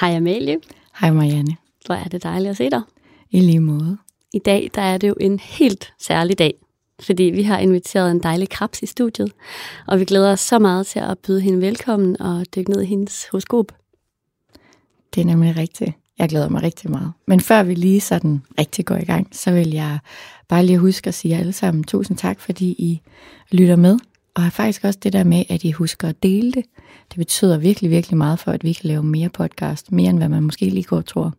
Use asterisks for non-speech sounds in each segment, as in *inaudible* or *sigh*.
Hej Amalie. Hej Marianne. Hvor er det dejligt at se dig. I lige måde. I dag der er det jo en helt særlig dag, fordi vi har inviteret en dejlig krabs i studiet, og vi glæder os så meget til at byde hende velkommen og dykke ned i hendes horoskop. Det er nemlig rigtigt. Jeg glæder mig rigtig meget. Men før vi lige sådan rigtig går i gang, så vil jeg bare lige huske at sige alle sammen tusind tak, fordi I lytter med. Og faktisk også det der med, at I husker at dele det. Det betyder virkelig, virkelig meget for, at vi kan lave mere podcast. Mere end hvad man måske lige går og tror.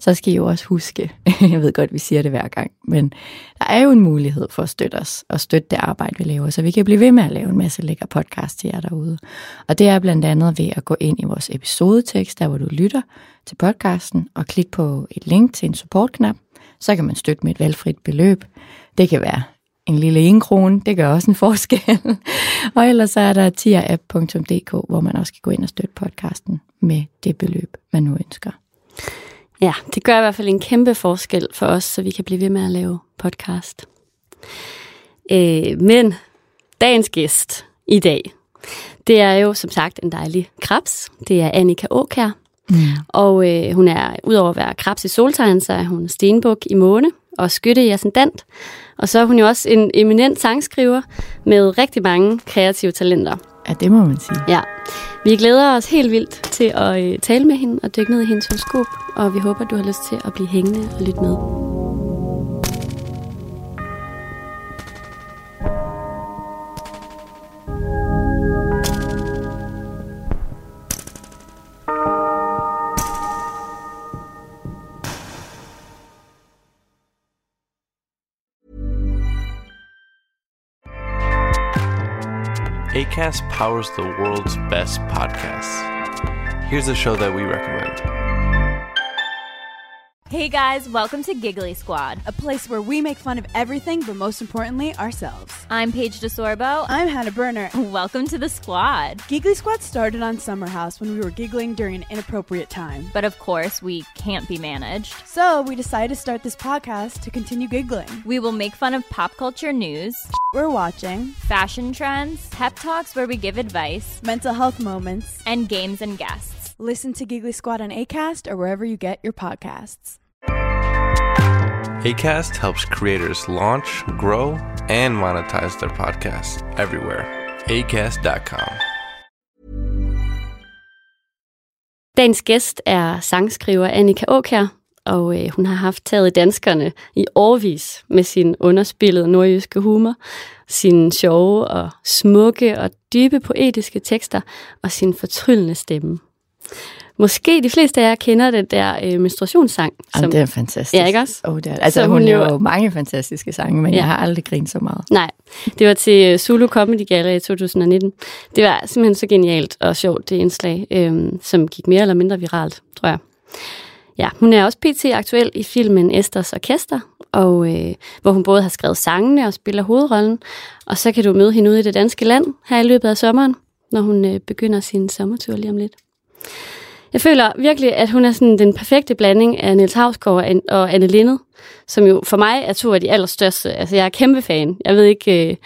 Så skal I jo også huske, *laughs* jeg ved godt, vi siger det hver gang, men der er jo en mulighed for at støtte os og støtte det arbejde, vi laver, så vi kan blive ved med at lave en masse lækker podcast til jer derude. Og det er blandt andet ved at gå ind i vores episodetekst, der hvor du lytter til podcasten, og klikke på et link til en supportknap. Så kan man støtte med et valgfrit beløb. Det kan være en lille en krone, det gør også en forskel. og ellers så er der tierapp.dk, hvor man også kan gå ind og støtte podcasten med det beløb, man nu ønsker. Ja, det gør i hvert fald en kæmpe forskel for os, så vi kan blive ved med at lave podcast. Øh, men dagens gæst i dag, det er jo som sagt en dejlig krabs. Det er Annika Åkær. Mm. Og øh, hun er, udover at være krabs i soltegn, så er hun stenbuk i måne og skytte i ascendant. Og så er hun jo også en eminent sangskriver med rigtig mange kreative talenter. Ja, det må man sige. Ja. Vi glæder os helt vildt til at øh, tale med hende og dykke ned i hendes horoskop, og vi håber, du har lyst til at blive hængende og lytte med. ACAST powers the world's best podcasts. Here's a show that we recommend. Hey guys, welcome to Giggly Squad. a place where we make fun of everything, but most importantly, ourselves. I'm Paige DeSorbo. I'm Hannah Berner. Welcome to the squad. Giggly Squad started on Summer House when we were giggling during an inappropriate time. But of course, we can't be managed. So we decided to start this podcast to continue giggling. We will make fun of pop culture news, We're watching fashion trends, pep talks where we give advice, mental health moments. and games and guests. Listen to Giggly Squad on ACAST or wherever you get your podcasts. ACAST helps creators launch, grow, and monetize their podcasts everywhere. ACAST.com. Dagens gæst er sangskriver Annika Åkær, og øh, hun har haft taget danskerne i årvis med sin underspillede nordjyske humor, sine sjove og smukke og dybe poetiske tekster og sin fortryllende stemme. Måske de fleste af jer kender den der øh, menstruationssang. Jamen, det er fantastisk. Ja, ikke også? Oh, det er, altså, Så hun, hun jo- mange fantastiske sange, men Ja. jeg har aldrig grint så meget. Nej, det var til øh, Zulu Comedy Gala i 2019. Det var simpelthen så genialt og sjovt, det indslag, øhm, som gik mere eller mindre viralt, tror jeg. Ja, hun er også pt. aktuel i filmen Esters Orkester, og, øh, hvor hun både har skrevet sangene og spiller hovedrollen. Og så kan du møde hende ude i det danske land her i løbet af sommeren, når hun øh, begynder sin sommertur lige om lidt. Jeg føler virkelig, at hun er sådan den perfekte blanding af Niels An- og Anne Lindet, som jo for mig er to af de allerstørste. Altså, jeg er kæmpe fan. Jeg ved ikke, øh,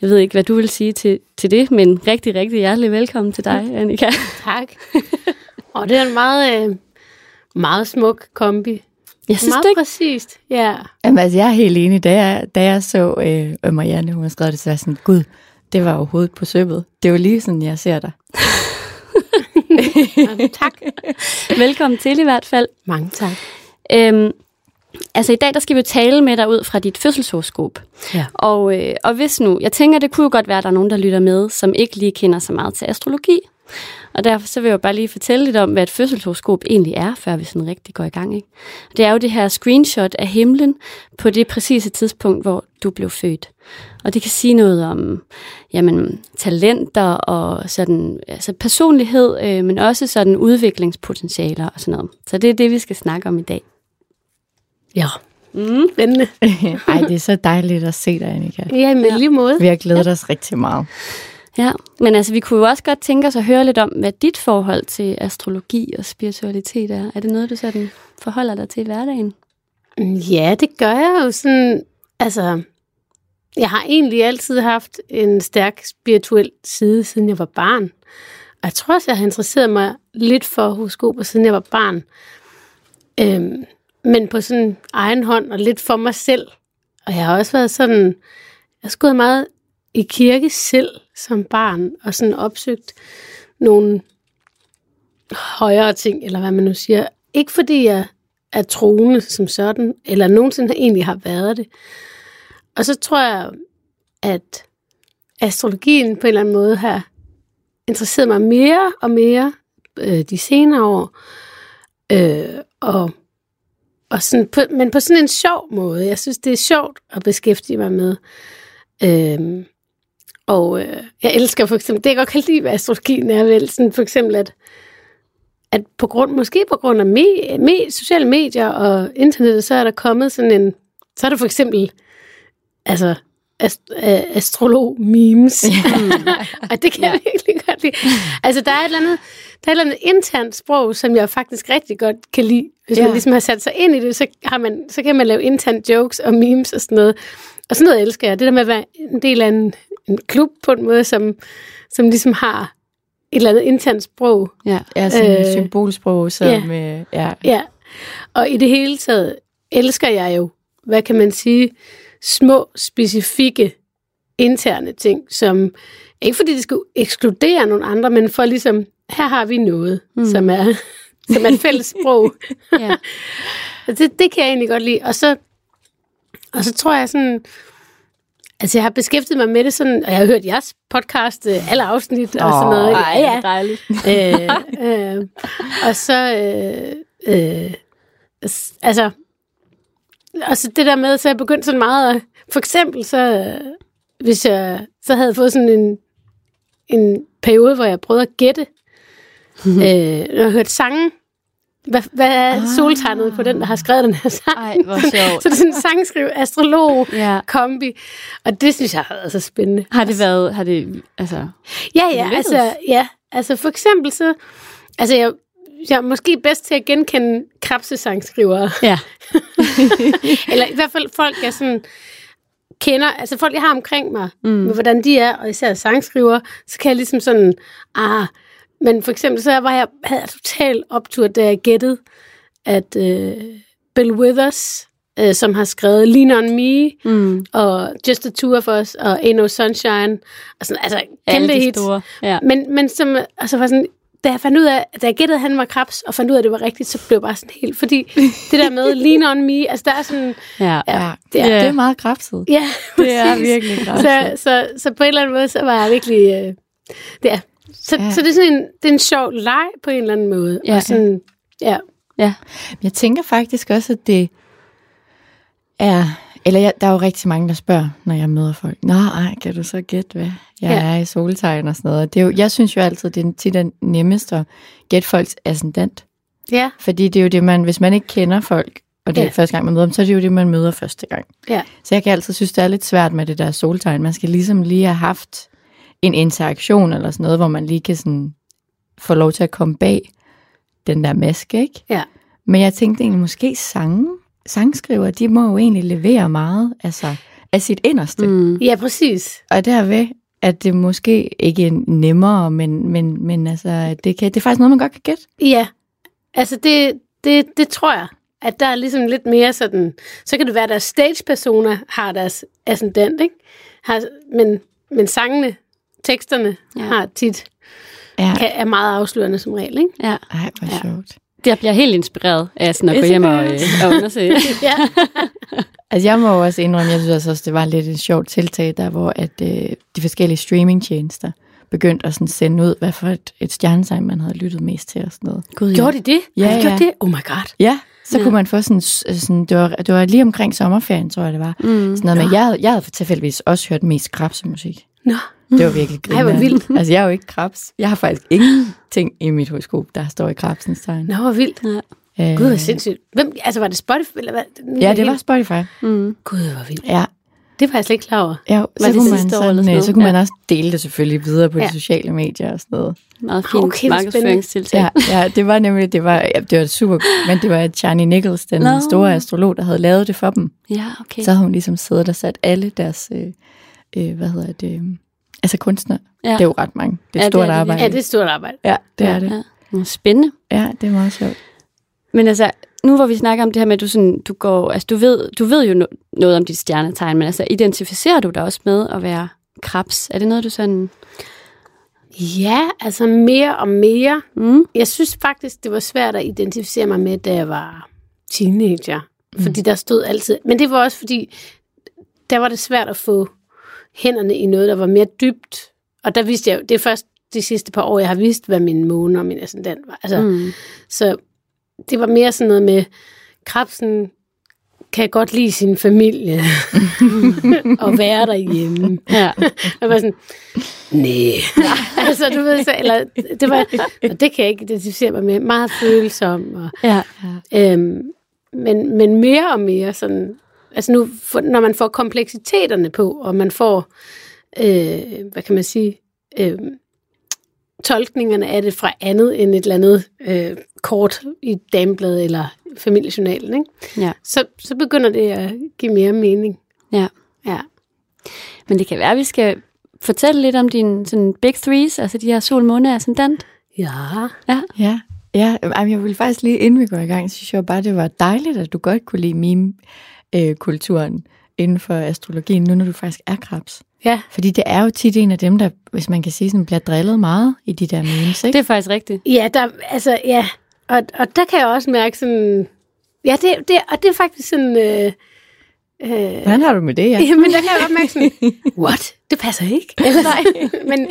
jeg ved ikke hvad du vil sige til, til det, men rigtig, rigtig hjertelig velkommen til dig, Annika. Tak. Og det er en meget, øh, meget smuk kombi. Jeg synes meget det ikke. præcist. Ja. Jamen, altså, jeg er helt enig. Da jeg, da jeg så øh, Marianne, hun har skrevet det, så var jeg sådan, gud, det var jo hovedet på søbet. Det jo lige sådan, jeg ser dig. *laughs* tak. *laughs* Velkommen til i hvert fald. Mange tak. Øhm, altså i dag, der skal vi jo tale med dig ud fra dit fødselshoroskop. Ja. Og, øh, og hvis nu, jeg tænker, det kunne jo godt være, at der er nogen, der lytter med, som ikke lige kender så meget til astrologi. Og derfor så vil jeg jo bare lige fortælle lidt om, hvad et fødselshoroskop egentlig er, før vi sådan rigtig går i gang. Ikke? Det er jo det her screenshot af himlen på det præcise tidspunkt, hvor du blev født. Og det kan sige noget om jamen, talenter og sådan, altså personlighed, øh, men også sådan udviklingspotentialer og sådan noget. Så det er det, vi skal snakke om i dag. Ja. Mm, spændende. *laughs* Ej, det er så dejligt at se dig, Annika. Ja, med lige måde. Vi har glædet os rigtig meget. Ja, men altså vi kunne jo også godt tænke os at høre lidt om, hvad dit forhold til astrologi og spiritualitet er. Er det noget, du sådan forholder dig til i hverdagen? Mm, ja, det gør jeg jo sådan, altså, jeg har egentlig altid haft en stærk spirituel side, siden jeg var barn. Og jeg tror også, jeg har interesseret mig lidt for horoskoper, siden jeg var barn. Øhm, men på sådan egen hånd og lidt for mig selv. Og jeg har også været sådan, jeg har gået meget i kirke selv som barn, og sådan opsøgt nogle højere ting, eller hvad man nu siger. Ikke fordi jeg er troende som sådan, eller nogensinde egentlig har været det. Og så tror jeg, at astrologien på en eller anden måde har interesseret mig mere og mere øh, de senere år. Øh, og, og sådan på, men på sådan en sjov måde. Jeg synes, det er sjovt at beskæftige mig med. Øh, og øh, jeg elsker for eksempel, det jeg godt kan lide ved astrologien er vel sådan for eksempel, at, at på grund, måske på grund af me, me, sociale medier og internettet, så er der kommet sådan en, så er der for eksempel, altså ast, øh, astrolog-memes. og *laughs* det kan jeg virkelig godt lide. Altså, der er et eller andet, der er et eller andet internt sprog, som jeg faktisk rigtig godt kan lide. Hvis ja. man ligesom har sat sig ind i det, så, har man, så kan man lave internt jokes og memes og sådan noget. Og sådan noget elsker jeg. Det der med at være en del af en, en klub på en måde, som, som ligesom har et eller andet internt sprog. Ja. Ja, sådan et Øh, symbolsprog, som... ja. Ja. ja. Ja. Og i det hele taget elsker jeg jo, hvad kan man sige, små, specifikke, interne ting, som ikke fordi det skal ekskludere nogle andre, men for ligesom, her har vi noget, mm. som, er, *laughs* som er et fælles sprog. *laughs* Ja. *laughs* Det, det kan jeg egentlig godt lide. Og så, og så tror jeg sådan, altså jeg har beskæftiget mig med det sådan, og jeg har hørt jeres podcast, øh, alle afsnit og sådan noget. Ej, ja, ja. dejligt. øh, *laughs* øh, og så, øh, øh, altså, og så det der med, så jeg begyndt sådan meget, at, for eksempel så, øh, hvis jeg så havde fået sådan en, en periode, hvor jeg prøvede at gætte, *laughs* øh, når jeg hørte sange, hvad, hvad er ah. soltegnet på den, der har skrevet den her sang? Ej, hvor sjovt. *laughs* så det er sådan en sangskriv, astrolog, Ja. kombi, og det synes jeg har været så spændende. Har det været, har det, altså, Ja, ja, altså, ja, altså for eksempel så, altså jeg, jeg er måske bedst til at genkende krabsesangskrivere, ja. *laughs* eller i hvert fald folk, jeg sådan kender, altså folk, jeg har omkring mig, mm. med hvordan de er, og især sangskriver, så kan jeg ligesom sådan, ah, men for eksempel så var jeg, havde jeg total optur, da jeg gættede, at øh, Bill Withers, øh, som har skrevet Lean On Me, Mm. og Just the Two of Us, og Ain't No Sunshine, og sådan, altså Alle kæmpe de hits. store. Ja. Men, men som, altså var sådan, da jeg fandt ud af, da jeg gættede, at han var krebs, og fandt ud af, at det var rigtigt, så blev jeg bare sådan helt, fordi *laughs* det der med lean on me, altså der er sådan, Ja. ja. det er- Det er meget kraftigt. ja, Det er virkelig så, kraftigt. så, så på en eller anden måde, så var jeg virkelig, øh, det er, så, Ja. ja. så det er sådan en, det er en sjov leg på en eller anden måde, Ja. og sådan, ja, Ja. Jeg tænker faktisk også, at det er... Eller jeg, der er jo rigtig mange, der spørger, når jeg møder folk. Nå, ej, kan du så gætte, hvad jeg Ja. ja. er i soltegn og sådan noget. Det er jo, jeg synes jo altid, det er tit er nemmest at gætte folks ascendant. ja, Fordi det er jo det, man... Hvis man ikke kender folk, og det er Ja. første gang, man møder dem, så er det jo det, man møder første gang. ja, Så jeg kan altid synes, det er lidt svært med det der soltegn. Man skal ligesom lige have haft en interaktion eller sådan noget, hvor man lige kan sådan få lov til at komme bag den der maske, ikke? ja, Men jeg tænkte egentlig, måske sange, sangskriver, de må jo egentlig levere meget altså, af sit inderste. Mm. Ja, præcis, Og derved, at det måske ikke er nemmere, men, men, men altså, det, kan, det er faktisk noget, man godt kan gætte. ja, altså det, det, det tror jeg, at der er ligesom lidt mere sådan, så kan det være, at deres stage-personer har deres ascendant, ikke? Har, men, men sangene, teksterne Ja. ja. har tit, Ja. kan, er meget afslørende som regel, ikke? ja. Ej, hvor Ja. sjovt. Jeg bliver helt inspireret af sådan at gå hjem og, øh, og undersøge. *laughs* Ja, *laughs* Altså, jeg må jo også indrømme, jeg synes altså også, det var lidt et sjovt tiltag, der hvor at øh, de forskellige streamingtjenester begyndt at sådan sende ud, hvad for et, et stjernetegn, man havde lyttet mest til og sådan noget. Gud, Gjorde de det? Ja, ja. det? Oh my god. Ja, så Ja. ja. kunne man få sådan, sådan det, var, det var lige omkring sommerferien, tror jeg det var. Mm. Sådan noget med, jeg, jeg havde tilfældigvis også hørt mest krabsemusik. Nå. Det var virkelig Ej, hvor grineren. vildt. Altså, jeg er jo ikke krabs. Jeg har faktisk ingenting i mit horoskop, der står i krabsens tegn. Nå, hvor vildt. Øh, Gud, hvor sindssygt. Hvem, altså, var det Spotify? Eller hvad? Ja, det var Spotify. Mm. Gud, hvor vildt. Ja, Det var jeg slet ikke klar over. ja så, det kunne man, sådan sådan, øh, så kunne man Ja. også dele det selvfølgelig videre på Ja. de sociale medier og sådan noget. Meget fint okay, markedsføringstiltag. Ja, ja, det var nemlig, det var, ja, det var super, men det var Charlie Nichols, den Nå. store astrolog, der havde lavet det for dem. ja okay. Så havde hun ligesom siddet og sat alle deres, øh, øh, hvad hedder det, øh, altså kunstnere. Ja. Det er jo ret mange. Det er Ja, et det er stort det arbejde. Ja, det er et stort arbejde. Ja, det Ja. er det. Ja. Spændende. Ja, det er meget sjovt. Men altså, nu hvor vi snakker om det her med, at du, sådan, du, går, altså, du, ved, du ved jo no- noget om dit stjernetegn, men altså, identificerer du dig også med at være krebs? Er det noget, du sådan... Ja, altså mere og mere. Mm? Jeg synes faktisk, det var svært at identificere mig med, da jeg var teenager. Fordi der stod altid... Men det var også fordi, der var det svært at få hænderne i noget, der var mere dybt. Og der vidste jeg jo, det er først de sidste par år, jeg har vidst, hvad min måne og min ascendant var. Altså, mm. Så det var mere sådan noget med, krebsen kan godt lide sin familie *laughs* og være derhjemme. Ja. *laughs* Jeg var sådan, nej. *laughs* altså, du ved så, eller det var, og det kan jeg ikke identificere mig med. Meget følsom. Og, ja. øhm, men, men mere og mere sådan, altså nu, for, når man får kompleksiteterne på, og man får, øh, hvad kan man sige, øh, tolkningerne af det fra andet end et eller andet øh, kort i damebladet eller familiejournalen, ikke? ja. Så, så begynder det at give mere mening. Ja. Ja. Men det kan være, at vi skal fortælle lidt om dine sådan big threes, altså de her sol, måne, ascendant. Ja. Ja. Ja, ja jeg vil faktisk lige, inden vi går i gang, synes jeg bare, det var dejligt, at du godt kunne lide meme-kulturen inden for astrologien, nu når du faktisk er krebs. Ja. Fordi det er jo tit en af dem, der, hvis man kan sige, sådan, bliver drillet meget i de der memes, ikke? Det er faktisk rigtigt. Ja, der, altså, ja. Og, og der kan jeg også mærke sådan... Ja, det, det, og det er faktisk sådan... Øh, øh, Hvordan har du med det, ja? *laughs* Jamen, der kan jeg godt mærke sådan, *laughs* what? Det passer ikke. Eller, *laughs* nej. men,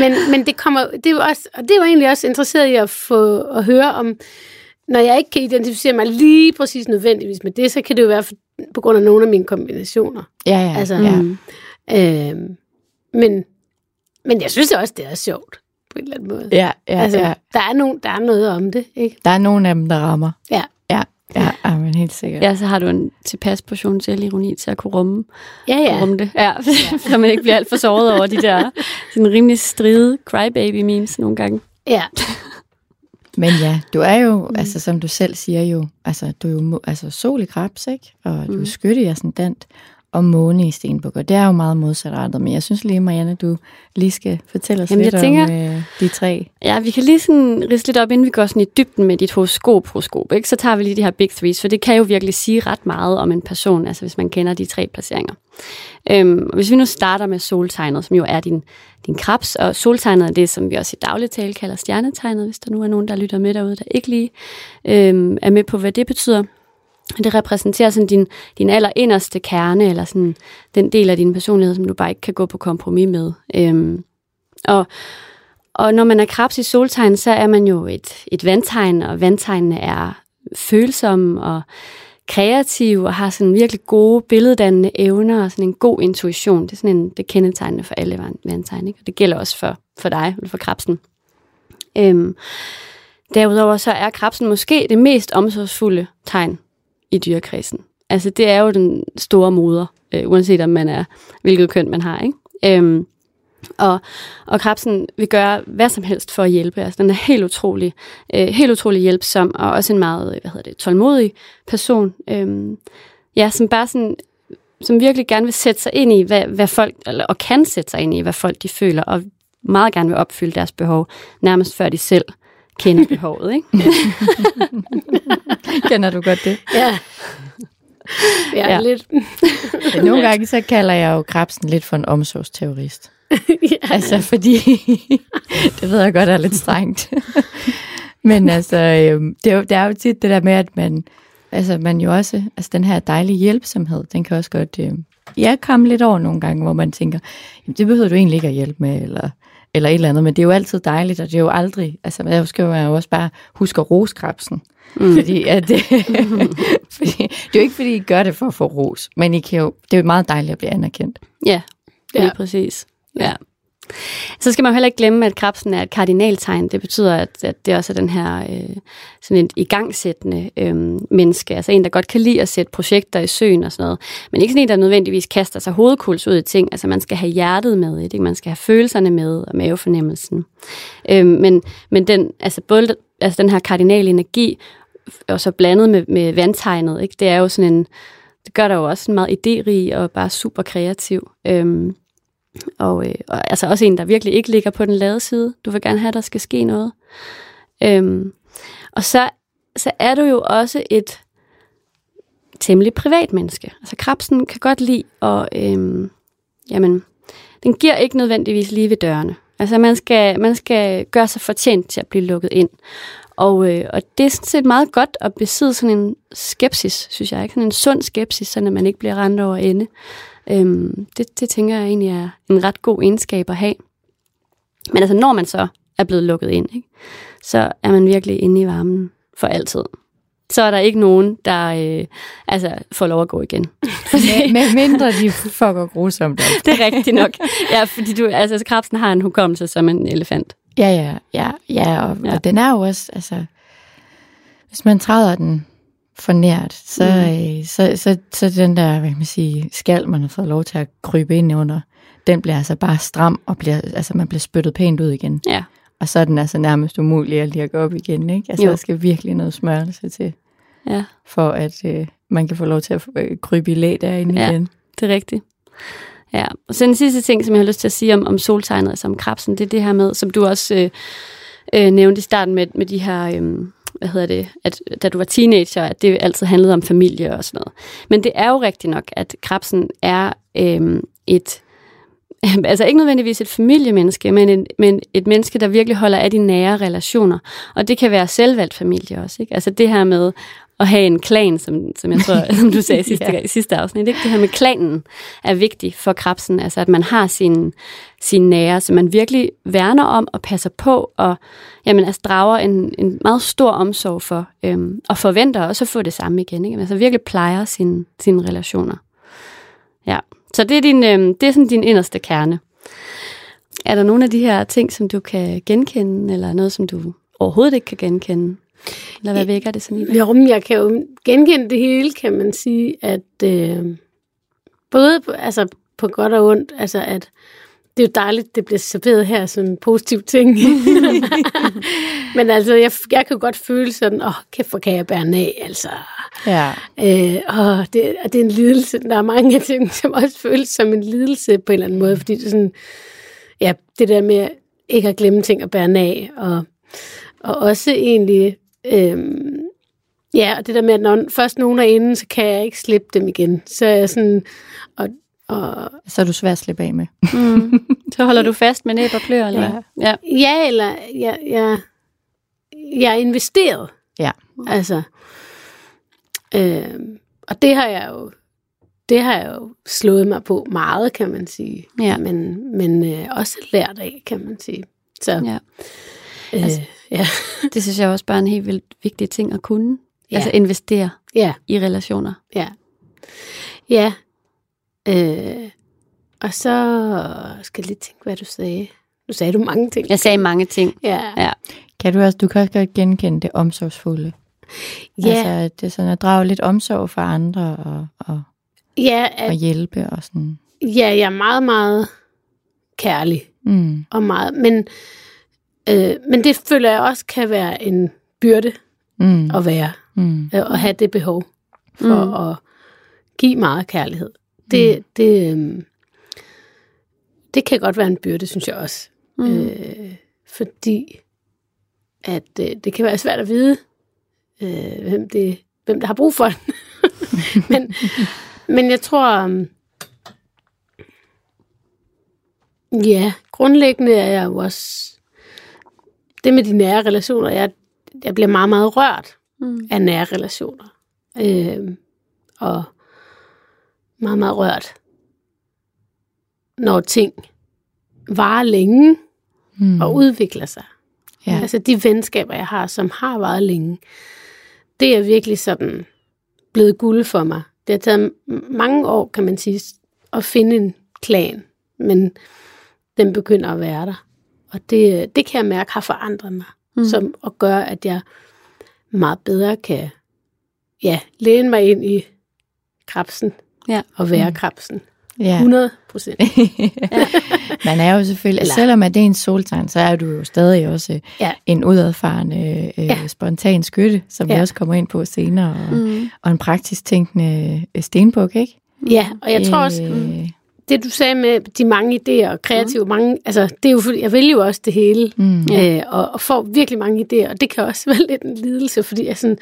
men, men det kommer, det er jo også, og det jo egentlig også interesseret i at få at høre om, når jeg ikke kan identificere mig lige præcis nødvendigvis med det, så kan det jo være for, på grund af nogle af mine kombinationer. Ja, ja. Altså, ja. Øh, men, men jeg synes også, det er sjovt på en eller anden måde. Ja, ja, altså, ja. Der, er nogen, der er noget om det, ikke? Der er nogle af dem, der rammer. Ja. Ja, ja, ja men helt sikkert. Ja, så har du en tilpas portion selvironi til at kunne rumme, Ja, ja. ja. rumme det. Ja, *laughs* så man ikke bliver alt for såret over de der sådan rimelig stride crybaby memes nogle gange. ja. Men ja, du er jo, mm. altså som du selv siger jo, altså du er jo altså, sol i krebs, ikke? Og du er skytte i ascendant, og måne i stenbuk, og det er jo meget modsatrettet. Men jeg synes lige, Marianne, du lige skal fortælle os Jamen, lidt jeg tænker- om øh, de tre. Ja, vi kan lige sådan riste lidt op, inden vi går sådan i dybden med dit horoskop, horoskop ikke? Så tager vi lige de her big threes, for det kan jo virkelig sige ret meget om en person, altså hvis man kender de tre placeringer. Øhm, og hvis vi nu starter med soltegnet, som jo er din, din krebs, og soltegnet er det, som vi også i daglig tale kalder stjernetegnet, hvis der nu er nogen, der lytter med derude, der ikke lige øhm, er med på, hvad det betyder. Det repræsenterer sådan din, din allerinderste kerne, eller sådan den del af din personlighed, som du bare ikke kan gå på kompromis med. Øhm, og, og når man er krebs i soltegn, så er man jo et, et vandtegn, og vandtegnene er følsomme og kreative, og har sådan virkelig gode billeddannende evner, og sådan en god intuition. Det er sådan en, det kendetegnende for alle vandtegn, ikke? og det gælder også for, for dig, eller for krebsen. Øhm, derudover så er krebsen måske det mest omsorgsfulde tegn i dyrekredsen. Altså det er jo den store moder, øh, uanset om man er, hvilket køn man har, ikke? Øhm, og, og krebsen vil gøre hvad som helst for at hjælpe. Altså, den er helt utrolig, øh, helt utrolig hjælpsom, og også en meget øh, hvad hedder det, tålmodig person. Øhm, ja, som bare sådan, som virkelig gerne vil sætte sig ind i, hvad, hvad folk, eller, og kan sætte sig ind i, hvad folk de føler, og meget gerne vil opfylde deres behov, nærmest før de selv kender behovet. Ikke? *laughs* Kender du godt det? Ja. Ja, Ja. lidt. Nogle gange så kalder jeg jo krebsen lidt for en omsorgsterrorist. *laughs* ja. Altså fordi, *laughs* det ved jeg godt er lidt strengt. Men altså, øhm, det er, jo, det er jo tit det der med, at man, altså man jo også, altså den her dejlige hjælpsomhed, den kan også godt, øh, ja, komme lidt over nogle gange, hvor man tænker, jamen det behøver du egentlig ikke at hjælpe med, eller eller et eller andet, men det er jo altid dejligt, og det er jo aldrig, altså jeg skal jo også bare huske krabsen. Mm. Fordi, at det, *laughs* fordi, det er jo ikke, fordi I gør det for at få ros, men I kan jo, det er jo meget dejligt at blive anerkendt. Ja, lige Ja. præcis. Ja. Så skal man heller ikke glemme, at krabsen er et kardinaltegn. Det betyder, at, at det også er den her øh, sådan et igangsættende øh, menneske. Altså en, der godt kan lide at sætte projekter i søen og sådan noget. Men ikke sådan en, der nødvendigvis kaster sig hovedkuls ud i ting. Altså man skal have hjertet med i det. ikke? Man skal have følelserne med og mavefornemmelsen. Øh, men, men den, altså både altså den her kardinale energi, og så blandet med, med vandtegnet, ikke? det er jo sådan en, det gør der jo også en meget idérig og bare super kreativ. Øhm, og, øh, og altså også en, der virkelig ikke ligger på den lade side. Du vil gerne have, at der skal ske noget. Øhm, og så, så er du jo også et temmelig privat menneske. Altså krabsen kan godt lide, og øhm, jamen, den giver ikke nødvendigvis lige ved dørene. Altså man skal, man skal gøre sig fortjent til at blive lukket ind. Og, øh, og det er sådan set meget godt at besidde sådan en skepsis, synes jeg. Ikke? Sådan en sund skepsis, så man ikke bliver rendt over ende. Øhm, det, det tænker jeg egentlig er en ret god egenskab at have. Men altså, når man så er blevet lukket ind, ikke, så er man virkelig inde i varmen for altid. Så er der ikke nogen, der øh, altså, får lov at gå igen. *laughs* Med, med mindre de fucker grusomt op. det er rigtigt nok. *laughs* Ja, fordi du, altså, krabsen har en hukommelse som en elefant. Ja, ja, ja, ja, og, ja. og den er jo også, altså, hvis man træder den for nært, så, mm. øh, så, så, så den der, hvad kan man sige, skal, man har fået lov til at krybe ind under, den bliver altså bare stram, og bliver, altså man bliver spyttet pænt ud igen. Ja, Og så er den altså nærmest umulig at lige at gå op igen, ikke? Altså, Jo. der skal virkelig noget smørelse til, ja, for at øh, man kan få lov til at øh, krybe i læ derinde Ja. igen. det er rigtigt. Ja, og så den sidste ting, som jeg har lyst til at sige om, om soltegnet, altså om krabsen, det er det her med, som du også øh, øh, nævnte i starten med, med de her, øh, hvad hedder det, at da du var teenager, at det altid handlede om familie og sådan noget. Men det er jo rigtigt nok, at krabsen er øh, et, *laughs* altså ikke nødvendigvis et familiemenneske, men, en, men et menneske, der virkelig holder af de nære relationer. Og det kan være selvvalgt familie også. Ikke? Altså det her med at have en klan, som, som jeg tror, *laughs* som du sagde sidste, Ja. sidste afsnit. Ikke? Det her med klanen er vigtigt for krabsen. Altså at man har sine sin nære, som man virkelig værner om og passer på, og jamen, altså, drager en, en meget stor omsorg for, øhm, og forventer også at få det samme igen. Ikke? Altså virkelig plejer sine, sine relationer. Ja, så det er, din, øhm, det er sådan din inderste kerne. Er der nogle af de her ting, som du kan genkende, eller noget, som du overhovedet ikke kan genkende? Eller hvad vækker det sådan i dig? Jo, men jeg kan jo genkende det hele, kan man sige, at øh, både på, altså, på godt og ondt, altså at det er jo dejligt, det bliver serveret her som en positiv ting. *laughs* Men altså, jeg, jeg kan godt føle sådan, åh, oh, kæft, hvor kan jeg bære den af, altså. Ja. Øh, og det, og det er en lidelse. Der er mange af *laughs* ting, som også føles som en lidelse på en eller anden måde, fordi det er sådan, ja, det der med ikke at glemme ting at bære den af, og, og også egentlig, øhm, ja, og det der med, at når først nogen er inde, så kan jeg ikke slippe dem igen. Så er jeg sådan, og, og Så er du svær at slippe af med. Mm. *laughs* Så holder du fast med næb og klør, eller Ja. Ja. ja, eller jeg, jeg, jeg er investeret. Ja. Altså, øh, og det har jeg jo det har jeg jo slået mig på meget, kan man sige. Ja. Men, men øh, også lært af, kan man sige. Så, ja. øh, Altså- ja. *laughs* Det synes jeg også bare er en helt vildt vigtig ting at kunne. Ja. Altså investere ja, i relationer. ja. Ja. Øh, og så skal jeg lige tænke, hvad du sagde. Nu sagde du mange ting. Jeg sagde mange ting. Ja, Ja. Kan du også, du kan også godt genkende det omsorgsfulde. ja, Altså, at det er sådan at drage lidt omsorg for andre og, og, ja, og at, hjælpe og sådan. ja, jeg er meget, meget kærlig. Mm. Og meget, men, øh, men det føler jeg også kan være en byrde Mm. at være. Mm. øh, at have det behov for Mm. at give meget kærlighed. Det, mm. det, øhm, det kan godt være en byrde, synes jeg også. Mm. Mm. Øh, fordi at øh, det kan være svært at vide, øh, hvem, det, hvem der har brug for den. *laughs* men, men jeg tror, um, ja, grundlæggende er jeg jo også, det med de nære relationer, jeg, jeg bliver meget, meget rørt Mm. af nære relationer. Øh, og meget, meget rørt, når ting varer længe, Mm. og udvikler sig. Ja. Altså de venskaber, jeg har, som har varet længe, det er virkelig sådan blevet guld for mig. Det har taget mange år, kan man sige, at finde en klan, men den begynder at være der. Og det, det kan jeg mærke har forandret mig, mm. som at gøre, at jeg meget bedre kan ja, læne mig ind i krabsen Ja. og være mm. krabsen. ja. 100 procent. *laughs* *laughs* Man er jo selvfølgelig, Eller- selvom at det er en soltegn, så er du jo stadig også Ja. en udadfarende, øh, Ja. spontan skytte, som ja. Vi også kommer ind på senere, og, mm. Mm. og en praktisk tænkende øh, stenbuk, ikke? Ja, og jeg tror også, Øh, det du sagde med de mange idéer og kreative, mm. mange, altså det er jo fordi, jeg vælger jo også det hele, Mm. øh, og, og får virkelig mange idéer, og det kan også *laughs* være lidt en lidelse, fordi jeg sådan,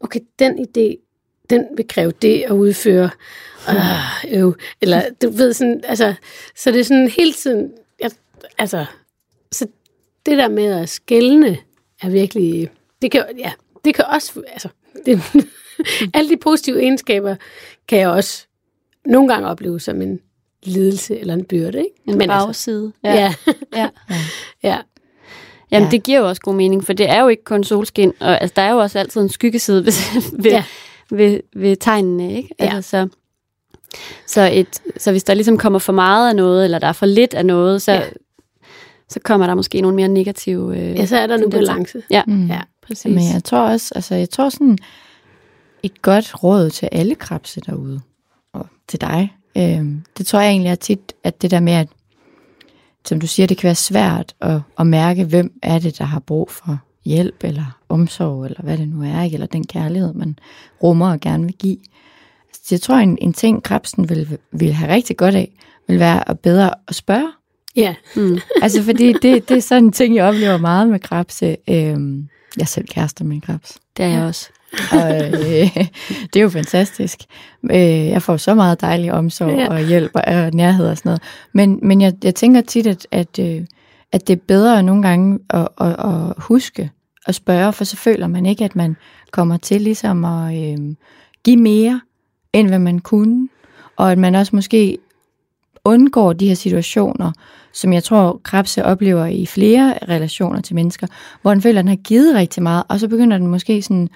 okay, den idé, den vil kræve det at udføre, øh, øv. eller du ved sådan, altså, så det er sådan hele tiden, jeg, altså, så det der med at skælne er virkelig, det kan, ja, det kan også, altså, det, *laughs* alle de positive egenskaber kan jeg også nogle gange opleve som en lidelse eller en byrde, ikke? En Men altså, bagside. ja. ja. ja. *laughs* ja. Jamen, Ja. det giver jo også god mening, for det er jo ikke kun solskin, og altså, der er jo også altid en skyggeside ved, *laughs* ved, Ja. ved, ved tegnene, ikke? Ja. Altså, så, så, et, så hvis der ligesom kommer for meget af noget, eller der er for lidt af noget, så, Ja. så kommer der måske nogle mere negative... Øh, ja, så er der nu balance. Ja, Mm. Ja. præcis. Men jeg tror også, altså jeg tror sådan et godt råd til alle krabse derude, og til dig, øhm, det tror jeg egentlig er tit, at det der med, at som du siger, det kan være svært at, at mærke, hvem er det, der har brug for hjælp, eller omsorg, eller hvad det nu er, ikke? eller den kærlighed, man rummer og gerne vil give. Så jeg tror, en, en ting, krabsen vil, vil have rigtig godt af, vil være at bedre at spørge. Ja. Mm. *laughs* Altså, fordi det, det er sådan en ting, jeg oplever meget med krabse. Øhm, jeg er selv kærester med en krabs. Det er jeg også. Og øh, *laughs* det er jo fantastisk. Øh, jeg får så meget dejlig omsorg Ja. og hjælp og, og nærhed og sådan noget. Men, men jeg, jeg tænker tit, at, at, øh, at det er bedre nogle gange at, at, at huske at spørge, for så føler man ikke, at man kommer til ligesom at øh, give mere, end hvad man kunne. Og at man også måske undgår de her situationer, som jeg tror, Krebse oplever i flere relationer til mennesker, hvor den føler, at den har givet rigtig meget, og så begynder den måske sådan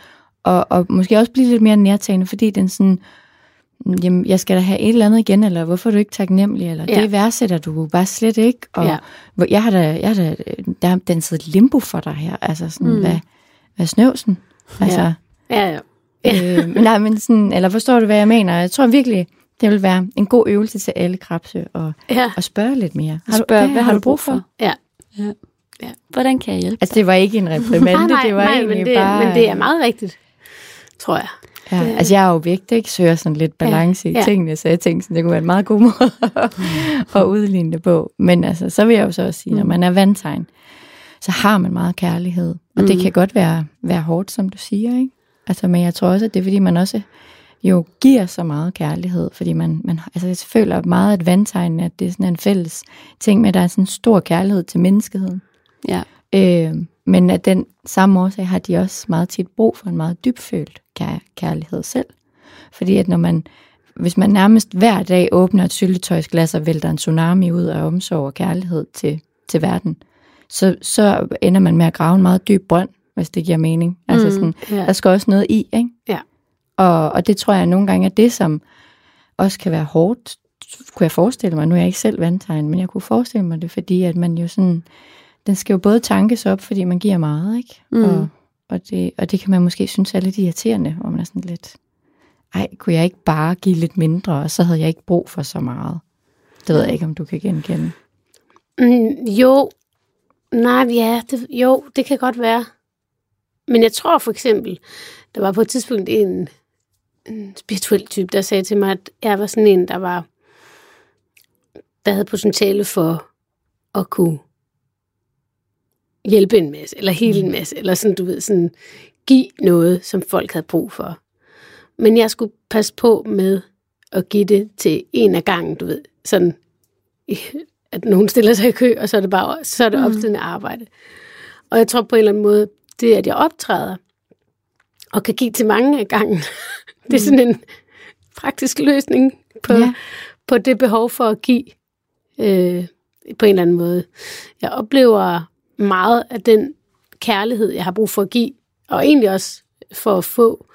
og, og måske også blive lidt mere nærtagende, fordi den sådan, jamen, jeg skal da have et eller andet igen, eller hvorfor er du ikke taknemmelig, eller Ja. ja. det værdsætter du bare slet ikke, og Ja. ja. jeg har da, jeg har da, der er den sidder limbo for dig her, altså sådan, Mm. hvad, hvad snøvsen? Altså, Ja, ja. øh, men nej, men sådan, eller forstår du, hvad jeg mener? Jeg tror virkelig, det vil være en god øvelse til alle krabse, og, Ja. og spørge lidt mere. Har du, Spørg, hvad, har du brug for? Ja. Ja. Ja. Hvordan kan jeg hjælpe Altså, det var ikke en reprimande, *laughs* det var egentlig men det, bare... men det er meget rigtigt, tror jeg. Ja, altså jeg er jo vigtig, ikke? Søger sådan lidt balance Ja, i tingene, så jeg tænkte, sådan, det kunne være en meget god måde at udligne det på. Men altså, så vil jeg jo så også sige, når man er vandtegn, så har man meget kærlighed. Og mm. det kan godt være, være hårdt, som du siger, ikke? Altså, men jeg tror også, at det er, fordi man også jo giver så meget kærlighed, fordi man, man altså jeg føler meget, at vandtegn, at det er sådan en fælles ting med, at der er sådan en stor kærlighed til menneskeheden. Ja. Øh, men af den samme årsag har de også meget tit brug for en meget dybfølt kær- kærlighed selv. Fordi at når man, hvis man nærmest hver dag åbner et syltetøjsglas og vælter en tsunami ud af omsorg og kærlighed til, til verden, så, så ender man med at grave en meget dyb brønd, hvis det giver mening. Altså Mm, sådan, ja. der skal også noget i, ikke? Ja. Og, og det tror jeg nogle gange er det, som også kan være hårdt, kunne jeg forestille mig. Nu er jeg ikke selv vandtegn, men jeg kunne forestille mig det, fordi at man jo sådan, den skal jo både tankes op, fordi man giver meget, ikke? Mm. Og, og, det, og det kan man måske synes er lidt irriterende, hvor man er sådan lidt, ej, kunne jeg ikke bare give lidt mindre, og så havde jeg ikke brug for så meget. Det ved jeg ikke, om du kan genkende. Mm, jo, nej, ja, det, jo, det kan godt være. Men jeg tror for eksempel, der var på et tidspunkt en, en spirituel type, der sagde til mig, at jeg var sådan en, der var, der havde potentiale for at kunne hjælpe en masse, eller hele en masse, eller sådan, du ved, sådan give noget, som folk havde brug for. Men jeg skulle passe på med at give det til en af gangen, du ved, sådan *laughs* at nogen stiller sig i kø, og så er det bare så er det opstillende arbejde. Og jeg tror på en eller anden måde, det at jeg optræder, og kan give til mange af gangen, *laughs* det er sådan en praktisk løsning på, Ja. på det behov for at give. Øh, på en eller anden måde. Jeg oplever meget af den kærlighed, jeg har brug for at give, og egentlig også for at få,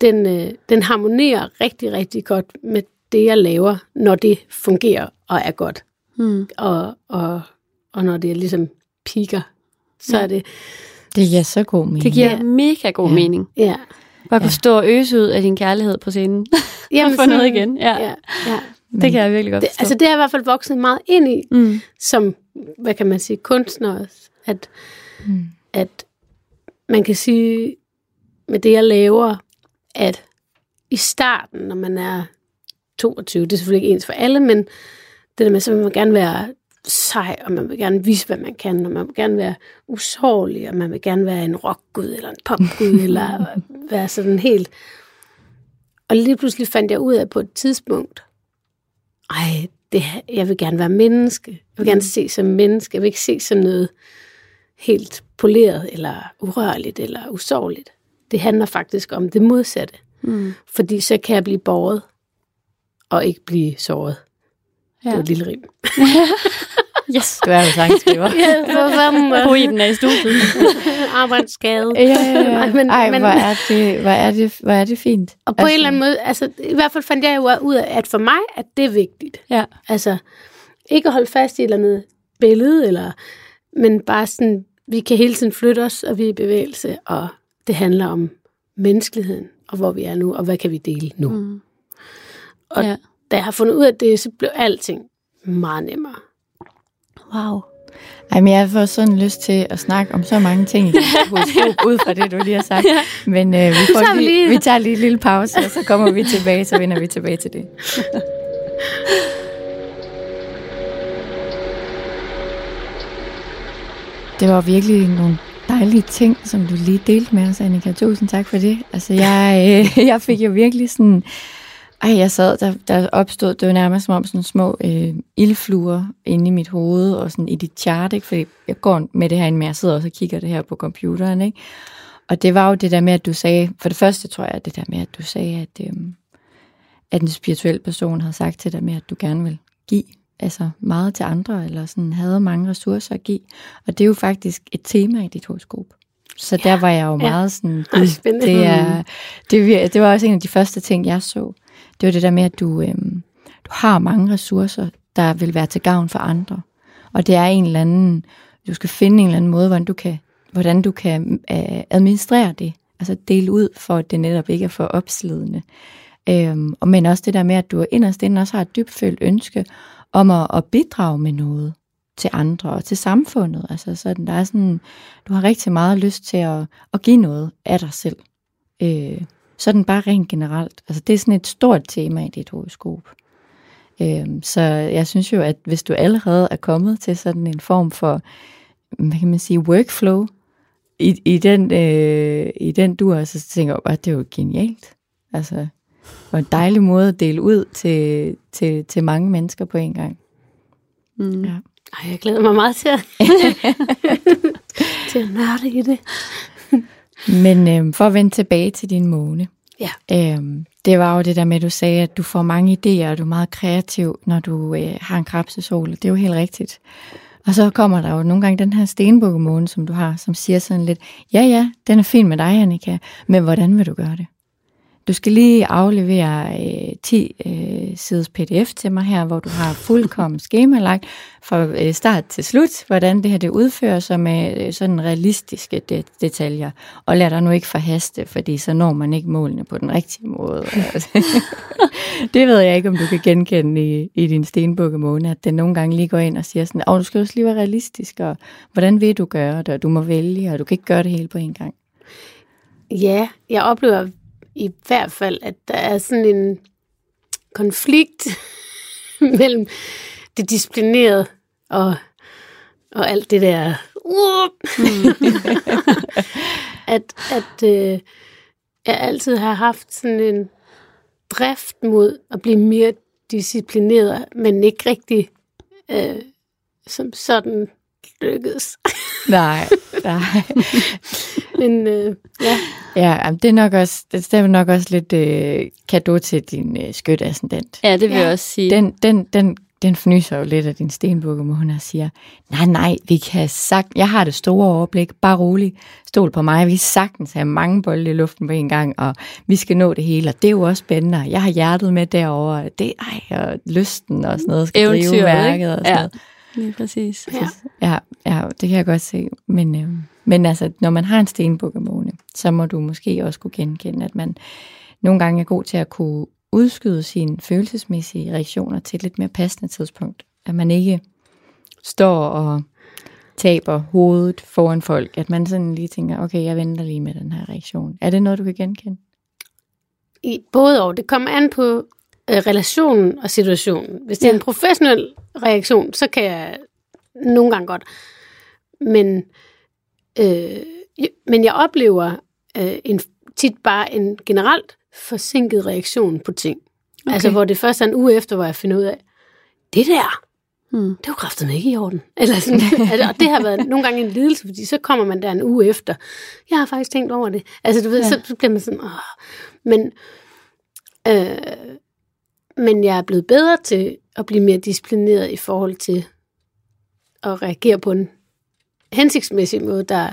den, øh, den harmonerer rigtig, rigtig godt med det, jeg laver, når det fungerer og er godt. Mm. Og, og, og når det ligesom piker, så Ja. er det, Det giver så god mening. Det giver Ja. mega god Ja. mening. ja. Bare kunne stå og øse ud af din kærlighed på scenen. *laughs* Jamen, og få noget igen. Ja, Ja, ja. det kan jeg virkelig godt Det, forstå. altså det har jeg i hvert fald vokset meget ind i, mm. som, hvad kan man sige, kunstner også, at, Mm. at man kan sige, med det jeg laver, at i starten, når man er 22, det er selvfølgelig ikke ens for alle, men det der med, så vil man gerne være sej, og man vil gerne vise, hvad man kan, og man vil gerne være usårlig, og man vil gerne være en rockgud, eller en popgud, *laughs* eller være sådan helt... Og lige pludselig fandt jeg ud af på et tidspunkt, ej, det, jeg vil gerne være menneske. Jeg vil gerne se som menneske. Jeg vil ikke se som noget helt poleret, eller urørligt, eller usårligt. Det handler faktisk om det modsatte. Mm. Fordi så kan jeg blive båret, og ikke blive såret. Ja. Det var et lille rim. *laughs* Yes. Du er jo sangskriver. *laughs* Ja, for fanden. Poeten er i studiet. *laughs* Arbejdsskade. Ja, ja, ja. Nej, men- Ej, men- hvor, er det, hvor, er det, hvor er det fint. Og på altså, en eller anden måde, altså, i hvert fald fandt jeg jo ud af, at for mig, at det er vigtigt. Ja. Altså, ikke at holde fast i et eller andet billede, eller, men bare sådan, vi kan hele tiden flytte os, og vi er i bevægelse, og det handler om menneskeligheden, og hvor vi er nu, og hvad kan vi dele nu. Mm. Og ja. da jeg har fundet ud af det, så blev alting meget nemmere. Wow. Ej, men jeg får sådan lyst til at snakke om så mange ting i *laughs* horoskop, ud fra det, du lige har sagt. Men øh, vi, får tager vi lige, lige- vi tager lige en lille pause, og så kommer vi tilbage, så vender vi tilbage til det. *laughs* Det var virkelig nogle dejlige ting, som du lige delte med os, Annika. Tusind tak for det. Altså, jeg, øh, *laughs* jeg fik jo virkelig sådan... Ej, jeg sad, der, der opstod, det var nærmest som om sådan små øh, ildfluer inde i mit hoved, og sådan i dit chart, ikke? fordi jeg går med det her ind med, jeg sidder også og kigger det her på computeren, ikke? Og det var jo det der med, at du sagde, for det første tror jeg, det der med, at du sagde, at, øhm, at en spirituel person havde sagt til dig med, at du gerne vil give altså meget til andre, eller sådan havde mange ressourcer at give. Og det er jo faktisk et tema i dit horoskop. Så ja, der var jeg jo ja. meget sådan, Ej, "Gud, spændende." det, er, det, det var også en af de første ting, jeg så. Det var det der med, at du, øhm, du har mange ressourcer, der vil være til gavn for andre. Og det er en eller anden, du skal finde en eller anden måde, hvordan du kan, hvordan du kan øh, administrere det. Altså dele ud, for at det netop ikke er for opslidende. Øhm, og men også det der med, at du inderst inde også har et dybfølt ønske om at, at bidrage med noget til andre og til samfundet. Altså sådan, der er sådan, du har rigtig meget lyst til at, at give noget af dig selv. Øh, sådan bare rent generelt. Altså det er sådan et stort tema i dit horoskop. Øh, så jeg synes jo, at hvis du allerede er kommet til sådan en form for, hvad kan man sige, workflow, i, i, den, øh, i den du også så tænker jeg, at det er jo genialt. Altså, og en dejlig måde at dele ud til, til, til mange mennesker på en gang. Mm. Ja. Ej, jeg glæder mig meget til at, *laughs* til at nørde i det. Men øh, for at vende tilbage til din måne. Ja. Øh, det var jo det der med, at du sagde, at du får mange idéer, og du er meget kreativ, når du øh, har en krabsesol. Det er jo helt rigtigt. Og så kommer der jo nogle gange den her stenbukkemåne, som du har, som siger sådan lidt, ja ja, den er fin med dig, Annika, men hvordan vil du gøre det? Du skal lige aflevere øh, 10 øh, sides pdf til mig her, hvor du har fuldkommen *laughs* skemalagt fra øh, start til slut, hvordan det her det udfører sig med øh, sådan realistiske det, detaljer. Og lad dig nu ikke forhaste, fordi så når man ikke målene på den rigtige måde. *laughs* det ved jeg ikke, om du kan genkende i, i din stenbukke måne, at den nogle gange lige går ind og siger sådan, åh, du skal også lige være realistisk, og hvordan vil du gøre det, og du må vælge, og du kan ikke gøre det hele på en gang. Ja, jeg oplever i hvert fald, at der er sådan en konflikt *laughs* mellem det disciplinerede og, og alt det der. Uh, *laughs* at at øh, jeg altid har haft sådan en drift mod at blive mere disciplineret, men ikke rigtig øh, som sådan lykkedes. Nej, *laughs* *laughs* nej. men øh, ja, Ja, det er nok også, det er nok også lidt øh, kado til din øh, skytteascendent. Ja, det vil Ja. jeg også sige. Den, den, den, den fnyser jo lidt af din stenbukkemåne og siger, nej, nej, vi kan sagt, jeg har det store overblik, bare rolig, stol på mig, vi sagtens have mange bolde i luften på en gang, og vi skal nå det hele, og det er jo også spændende, jeg har hjertet med derovre, det ej, og lysten og sådan noget, skal drive Eventyret, værket ikke? og sådan Ja. noget. Lige præcis. Ja. Ja, ja, det kan jeg godt se. Men, øh, men altså, når man har en stenbukkemåne, så må du måske også kunne genkende, at man nogle gange er god til at kunne udskyde sine følelsesmæssige reaktioner til et lidt mere passende tidspunkt. At man ikke står og taber hovedet foran folk. At man sådan lige tænker, okay, jeg venter lige med den her reaktion. Er det noget, du kan genkende? I både og. Det kommer an på øh, relationen og situationen. Hvis det er Ja. en professionel reaktion, så kan jeg nogle gange godt. Men, øh, men jeg oplever øh, en, tit bare en generelt forsinket reaktion på ting. Okay. Altså hvor det først er en uge efter, hvor jeg finder ud af, det der, Hmm. det var kraftigt ikke i orden. *laughs* Eller sådan, altså, og det har været nogle gange en lidelse, fordi så kommer man der en uge efter. Jeg har faktisk tænkt over det. Altså du ved, ja. så, så bliver man sådan, Åh. Men, øh, men jeg er blevet bedre til at blive mere disciplineret i forhold til at reagere på en hensigtsmæssig måde, der,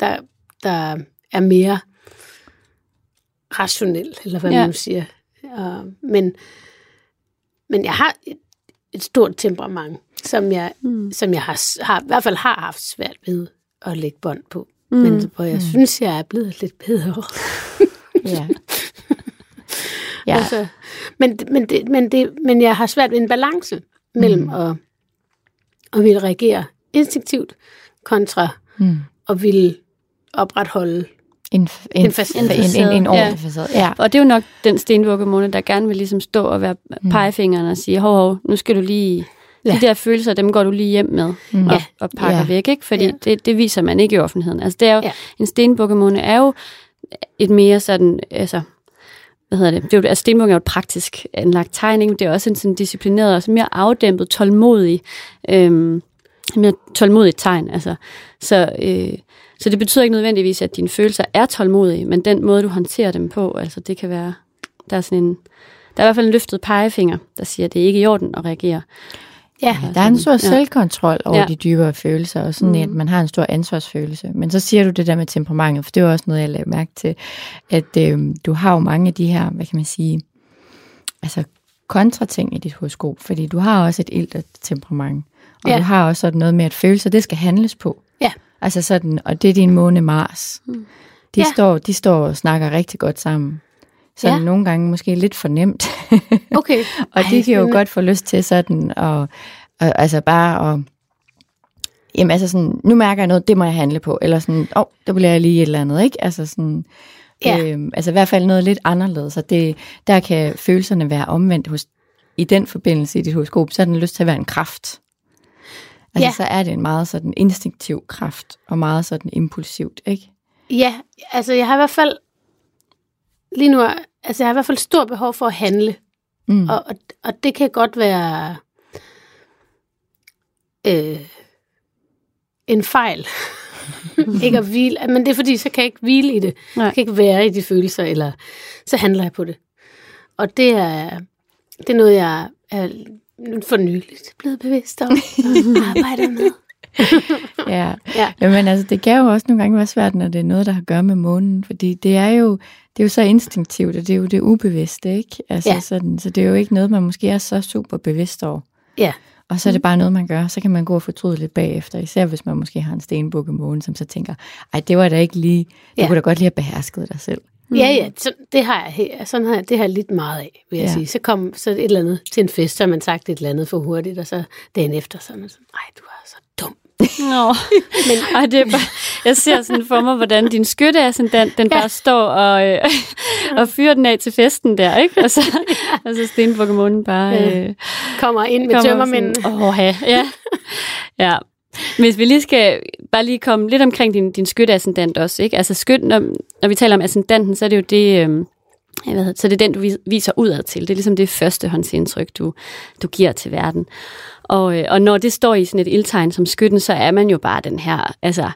der, der er mere rationel, eller hvad Ja. man siger. Uh, men, men jeg har et, et stort temperament, som jeg, Mm. som jeg har, har, i hvert fald har haft svært ved at lægge bånd på. Mm. Men hvor jeg mm. synes, jeg er blevet lidt bedre. *laughs* Ja. *laughs* Ja. Altså, men, men, det, men, det, men jeg har svært ved en balance mellem mm. at, at ville reagere instinktivt kontra Mm. at ville opretholde. En, en, En facade. en, en, en, en ordentlig Ja. facade. Ja. Og det er jo nok den stenvuggemåne, der gerne vil ligesom stå og være pegefingeren og sige, hov, hov, nu skal du lige... Ja. De der følelser, dem går du lige hjem med Mm. og, og pakker Ja. væk, ikke? Fordi Ja. det, det viser man ikke i offentligheden. Altså, det er jo, Ja. en stenbukkemåne er jo et mere sådan, altså, hvad hedder det? det er jo, altså, stenbukken er jo et praktisk anlagt tegning, det er også en sådan disciplineret, og mere afdæmpet, tålmodig, øhm, mere tålmodigt tegn. Altså. Så, øh, så det betyder ikke nødvendigvis, at dine følelser er tålmodige, men den måde, du håndterer dem på, altså det kan være, der er sådan en, der er i hvert fald en løftet pegefinger, der siger, at det er ikke i orden at reagere. Ja, Der er en stor Ja. selvkontrol over Ja. de dybere følelser, og sådan Mhm. at man har en stor ansvarsfølelse. Men så siger du det der med temperamentet, for det er jo også noget, jeg lagde mærke til, at øh, du har jo mange af de her, hvad kan man sige, altså kontrating i dit horoskop, fordi du har også et ilt temperament, og Ja. du har også sådan noget med, at følelser, det skal handles på. Ja. Altså sådan, og det er din måne Mars. De, Ja. står, de står og snakker rigtig godt sammen. Så Ja. nogle gange måske lidt for nemt. *laughs* okay. Og Ej, de kan jo godt få lyst til sådan, og, og altså bare at, jamen altså sådan, nu mærker jeg noget, det må jeg handle på, eller sådan, åh, oh, der bliver jeg lige et eller andet, ikke? Altså sådan, Ja. øhm, altså i hvert fald noget lidt anderledes, og det, der kan følelserne være omvendt hos, i den forbindelse i dit horoskop, så har den lyst til at være en kraft. Altså Ja. så er det en meget sådan instinktiv kraft, og meget sådan impulsivt, ikke? Ja, altså jeg har i hvert fald lige nu, altså jeg har i hvert fald stor behov for at handle. Mm. Og, og, og det kan godt være øh, en fejl. *laughs* ikke at hvile, men det er fordi, så kan jeg ikke hvile i det. Nej. Jeg kan ikke være i de følelser, eller så handler jeg på det. Og det er, det er noget, jeg er for nyligt blevet bevidst om og *laughs* arbejder med. *laughs* Ja. Ja. Jamen altså, det kan jo også nogle gange være svært, når det er noget, der har at gøre med månen, fordi det er jo, det er jo så instinktivt, og det er jo det ubevidste, ikke? Altså Ja. sådan, så det er jo ikke noget, man måske er så super bevidst over. Ja. Og så er det bare noget, man gør, så kan man gå og fortryde lidt bagefter, især hvis man måske har en stenbukke måne, som så tænker, ej, det var da ikke lige, du Ja. kunne da godt lige have behersket dig selv. Ja, ja, så, det har jeg, he- sådan har, jeg- det har jeg lidt meget af, vil jeg Ja. sige. Så kom så et eller andet til en fest, så har man sagt et eller andet for hurtigt, og så dagen efter, så er man sådan, nej, du er så. Nå, men Ej, det er bare, jeg ser sådan for mig, hvordan din skytte er sådan, den, den Ja. bare står og, øh, og fyrer den af til festen der, ikke? Og så, og så stenbukkemånen bare Ja. øh, Kommer ind med sådan, Åh, ja. ja. hvis vi lige skal bare lige komme lidt omkring din, din skytteascendant også, ikke? Altså skyt, når, når vi taler om ascendanten, så er det jo det, øh, hvad hedder, så det er den, du viser udad til. Det er ligesom det førstehåndsindtryk, du, du giver til verden. Og, øh, og når det står i sådan et ildtegn som skytten, så er man jo bare den her, altså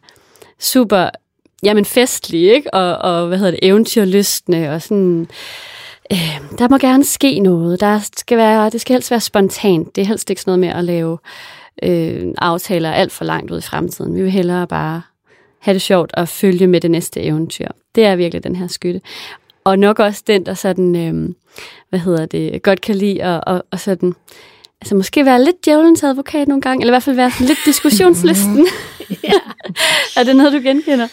super, jamen festlig, ikke? Og, og hvad hedder det, eventyrlystende, og sådan, øh, der må gerne ske noget. Der skal være, det skal helst være spontant. Det er helst ikke sådan noget med at lave øh, aftaler alt for langt ud i fremtiden. Vi vil hellere bare have det sjovt og følge med det næste eventyr. Det er virkelig den her skytte. Og nok også den, der sådan, øh, hvad hedder det, godt kan lide og, og, og sådan, altså måske være lidt djævelens advokat nogle gange, eller i hvert fald være sådan lidt diskussionslisten. *laughs* ja. er det noget, du genkender?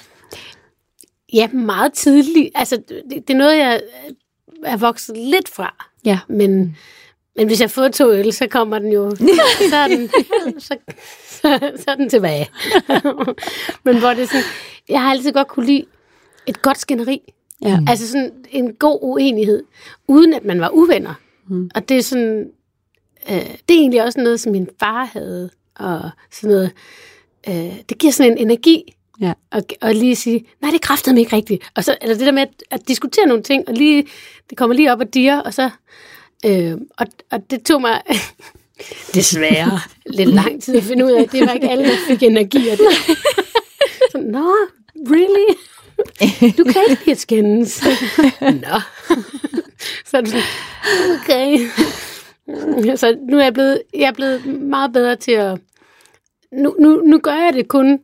Ja, meget tidligt. Altså, det, det er noget, jeg er vokset lidt fra. Ja. Men, men hvis jeg får to øl, så kommer den jo, *laughs* så er den, så, så, så er den tilbage. *laughs* men hvor det er sådan, jeg har altid godt kunne lide et godt skænderi. Ja. Altså sådan en god uenighed, uden at man var uvenner. Mm. Og det er sådan, øh, det er egentlig også noget, som min far havde, og sådan noget, øh, det giver sådan en energi, Ja. og, og lige sige, nej, det kræftede mig ikke rigtigt. Og så, eller det der med at, at diskutere nogle ting, og lige, det kommer lige op og dire, og så, øh, og, og det tog mig *laughs* desværre lidt *laughs* lang tid at finde ud af, at det var ikke alle, der fik energi af det. Så, nå, really? *laughs* Du kan ikke at skændes. *laughs* Nå. *laughs* Så er det sådan, okay. Så nu er jeg blevet, jeg er blevet meget bedre til at... Nu, nu, nu gør jeg det kun...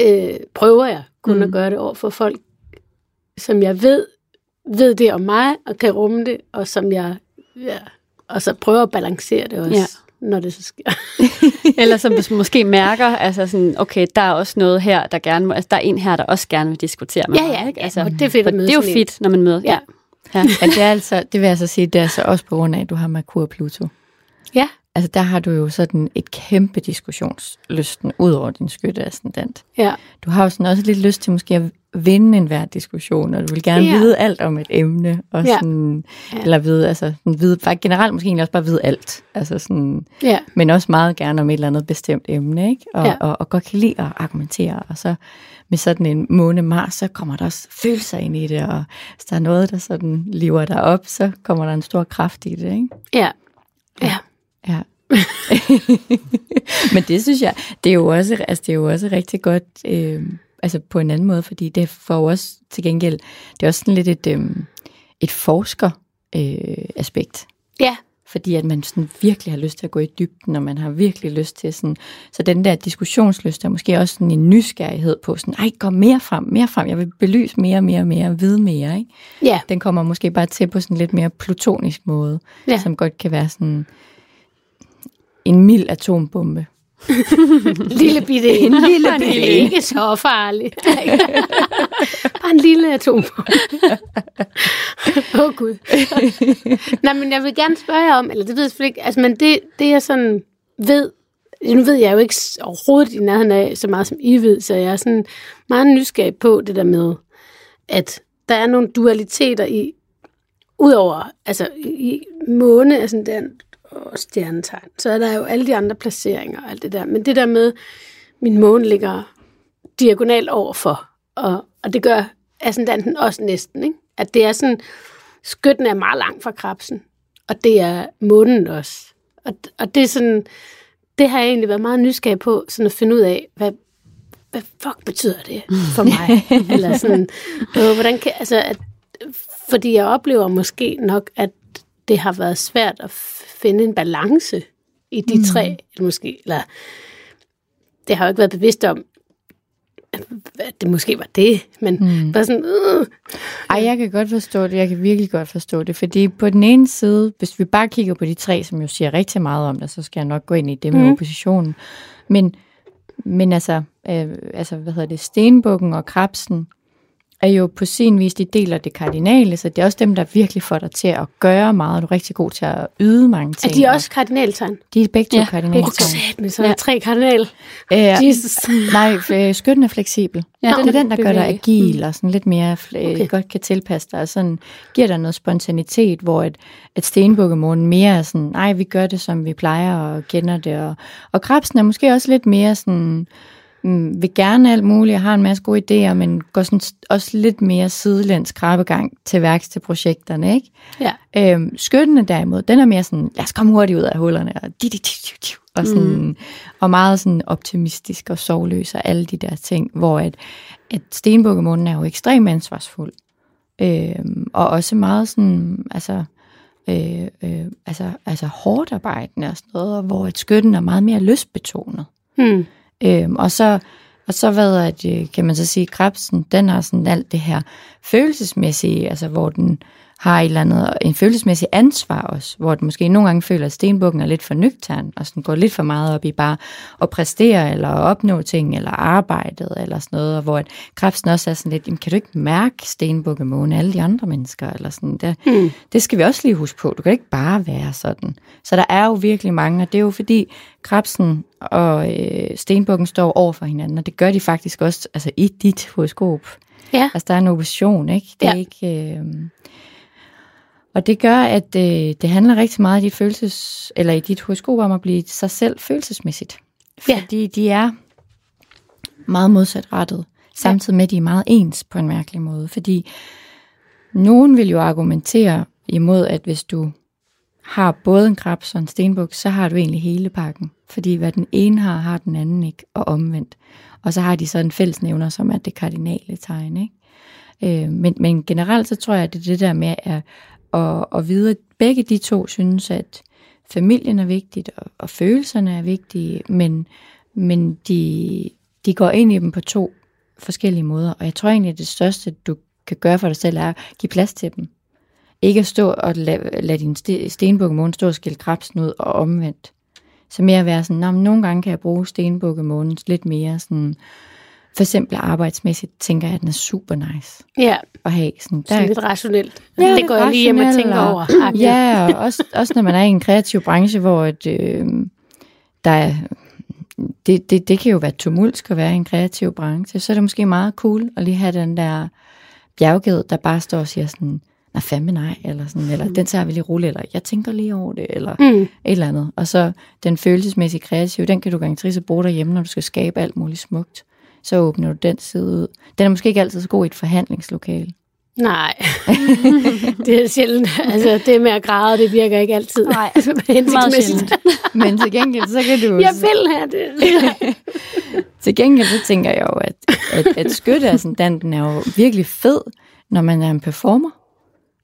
Øh, prøver jeg kun mm. at gøre det over for folk, som jeg ved, ved det om mig, og kan rumme det, og som jeg... Ja, og så prøver at balancere det også, Ja. Ja. når det så sker. *laughs* Eller som hvis man måske mærker, altså sådan, okay, der er også noget her, der gerne må, altså der er en her, der også gerne vil diskutere med Ja, mig, ja, ikke? ja, Altså, og det er fedt at møde Det er jo fedt, når man møder. Ja. ja. *laughs* Men det, er altså, det vil altså sige, det er så også på grund af, at du har Merkur og Pluto. Ja. Altså der har du jo sådan et kæmpe diskussionslysten ud over din skytteascendant. Ja. Du har jo sådan også lidt lyst til måske at vinde enhver diskussion, og du vil gerne Ja. vide alt om et emne, og Ja. sådan, Ja. eller vide, altså sådan vide, faktisk generelt måske egentlig også bare vide alt, altså sådan, Ja. men også meget gerne om et eller andet bestemt emne, ikke? Og, ja. og, og godt kan lide at argumentere, og så med sådan en måne Mars, så kommer der også følelser ind i det, og hvis der er noget, der sådan lever dig op, så kommer der en stor kraft i det, ikke? Ja. Ja. Ja. *laughs* Men det synes jeg, det er jo også, altså det er jo også rigtig godt, øh, altså på en anden måde, fordi det får også til gengæld, det er også sådan lidt et, øh, et forsker øh, aspekt. Ja. Fordi at man sådan virkelig har lyst til at gå i dybden, og man har virkelig lyst til sådan, så den der diskussionslyst er måske også sådan en nysgerrighed på sådan, ej, gå mere frem, mere frem, jeg vil belyse mere, mere, mere, vide mere, ikke? Ja. Den kommer måske bare til på sådan lidt mere plutonisk måde, Ja. som godt kan være sådan en mild atombombe. *laughs* Lille bitte en. Lille bitte Ikke så farlig. *laughs* *laughs* Bare en lille atom. Åh oh, gud. Nej, men jeg vil gerne spørge jer om, eller det ved jeg selvfølgelig ikke, altså, men det, det jeg sådan ved, nu ved jeg jo ikke overhovedet i nærheden af så meget, som I ved, så jeg er sådan meget nysgerrig på det der med, at der er nogle dualiteter i, udover, altså i måne, altså den og stjernetegn, så er der jo alle de andre placeringer og alt det der. Men det der med, min måne ligger diagonalt overfor, og, og det gør ascendanten også næsten, ikke? At det er sådan, skytten er meget langt fra krabsen, og det er månen også. Og, og det er sådan, det har jeg egentlig været meget nysgerrig på, sådan at finde ud af, hvad, hvad fuck betyder det for mig? *laughs* Eller sådan, øh, hvordan kan, altså, at, fordi jeg oplever måske nok, at det har været svært at finde en balance i de mm. tre, eller måske, eller det har jeg jo ikke været bevidst om, at det måske var det, men mm. bare sådan, øh, Ej, jeg kan godt forstå det. Jeg kan virkelig godt forstå det. Fordi på den ene side, hvis vi bare kigger på de tre, som jo siger rigtig meget om det, så skal jeg nok gå ind i det med mm. oppositionen. Men, men altså, øh, altså, hvad hedder det, stenbukken og krabsen er jo på sin vis, de deler det kardinale, så det er også dem, der virkelig får dig til at gøre meget. Du er rigtig god til at yde mange er ting. de også kardinaltegn? De er begge to Ja, ja, kardinale. Men så er der tre kardinal. Øh, Jesus. Nej, øh, skytten er fleksibel. Ja, Ja, det er den den, der gør dig agil og sådan lidt mere fl- Okay. okay. godt kan tilpasse dig, og sådan giver dig noget spontanitet, hvor et, et stenbukkemåne mere er sådan, nej, vi gør det, som vi plejer og kender det, og, og krebsen er måske også lidt mere sådan, mm, vil gerne alt muligt, og har en masse gode idéer, men går sådan også lidt mere sidelæns krabbegang til værks til projekterne, ikke? Ja. Øhm, skytten er derimod, den er mere sådan, lad os komme hurtigt ud af hullerne, og, di, di, di, di, di, og, sådan, mm. og meget sådan optimistisk og sovløs og alle de der ting, hvor at, at stenbukkemunden er jo ekstremt ansvarsfuld. Øh, og også meget sådan, altså, øh, øh, altså, altså hårdt arbejdende og sådan noget, hvor et skytten er meget mere lystbetonet. Hmm. Øhm, og så og så hvad at, kan man så sige, krebsen, den har sådan alt det her følelsesmæssige, altså hvor den har et eller andet, en følelsesmæssig ansvar også, hvor den måske nogle gange føler, at stenbukken er lidt for nøgtern, og sådan går lidt for meget op i bare at præstere, eller at opnå ting, eller arbejdet, eller sådan noget, og hvor at krebsen også er sådan lidt, kan du ikke mærke stenbukkemåne, alle de andre mennesker, eller sådan, det, Hmm. det skal vi også lige huske på, du kan ikke bare være sådan. Så der er jo virkelig mange, og det er jo fordi krebsen og øh, stenbukken står over for hinanden, og det gør de faktisk også altså i dit horoskop. Ja. Altså, der er en opposition, ikke? Det er Ja. ikke... Øh... Og det gør, at øh, det handler rigtig meget i dit følelses, eller i dit horoskop om at blive sig selv følelsesmæssigt. Ja. Fordi de er meget modsatrettet, samtidig med, at de er meget ens på en mærkelig måde. Fordi nogen vil jo argumentere imod, at hvis du har både en krebs og en stenbuk, så har du egentlig hele pakken. Fordi hvad den ene har, har den anden ikke, og omvendt. Og så har de så en fællesnævner, som er det kardinale tegn. Ikke? Øh, men, men generelt så tror jeg, at det er det der med at, og, og vide, at begge de to synes, at familien er vigtigt, og, og følelserne er vigtige, men, men de, de går ind i dem på to forskellige måder. Og jeg tror egentlig, at det største, du kan gøre for dig selv, er at give plads til dem. Ikke at stå og lade, lade din ste- stenbukkemåne stå og skille krabsen ud og omvendt. Så mere at være sådan, nogle gange kan jeg bruge stenbukkemånen lidt mere sådan, for eksempel arbejdsmæssigt, tænker jeg, at den er super nice Ja, at have. Sådan, sådan lidt rationelt. Ja, det går jeg lige hjem og tænker og- over. agtigt. Ja, og også, også når man er i en kreativ branche, hvor et, øh, der er, det, det, det kan jo være tumulsk at være i en kreativ branche, så er det måske meget cool at lige have den der bjergged, der bare står og siger sådan, nej fandme nej, eller sådan, eller den tager vi lige roligt, eller jeg tænker lige over det, eller Mm. et eller andet. Og så den følelsesmæssige kreative, den kan du garanteret bruge derhjemme, når du skal skabe alt muligt smukt. Så åbner du den side ud. Den er måske ikke altid så god i et forhandlingslokale. Nej, *laughs* det er sjældent. Altså, det med at græde, det virker ikke altid. Nej, *laughs* hensigtsmæssigt. sjældent. Men til gengæld, så kan du... Jeg vil have det. *laughs* Til gengæld, så tænker jeg jo, at, at, at skytteascendanten er jo virkelig fed, når man er en performer.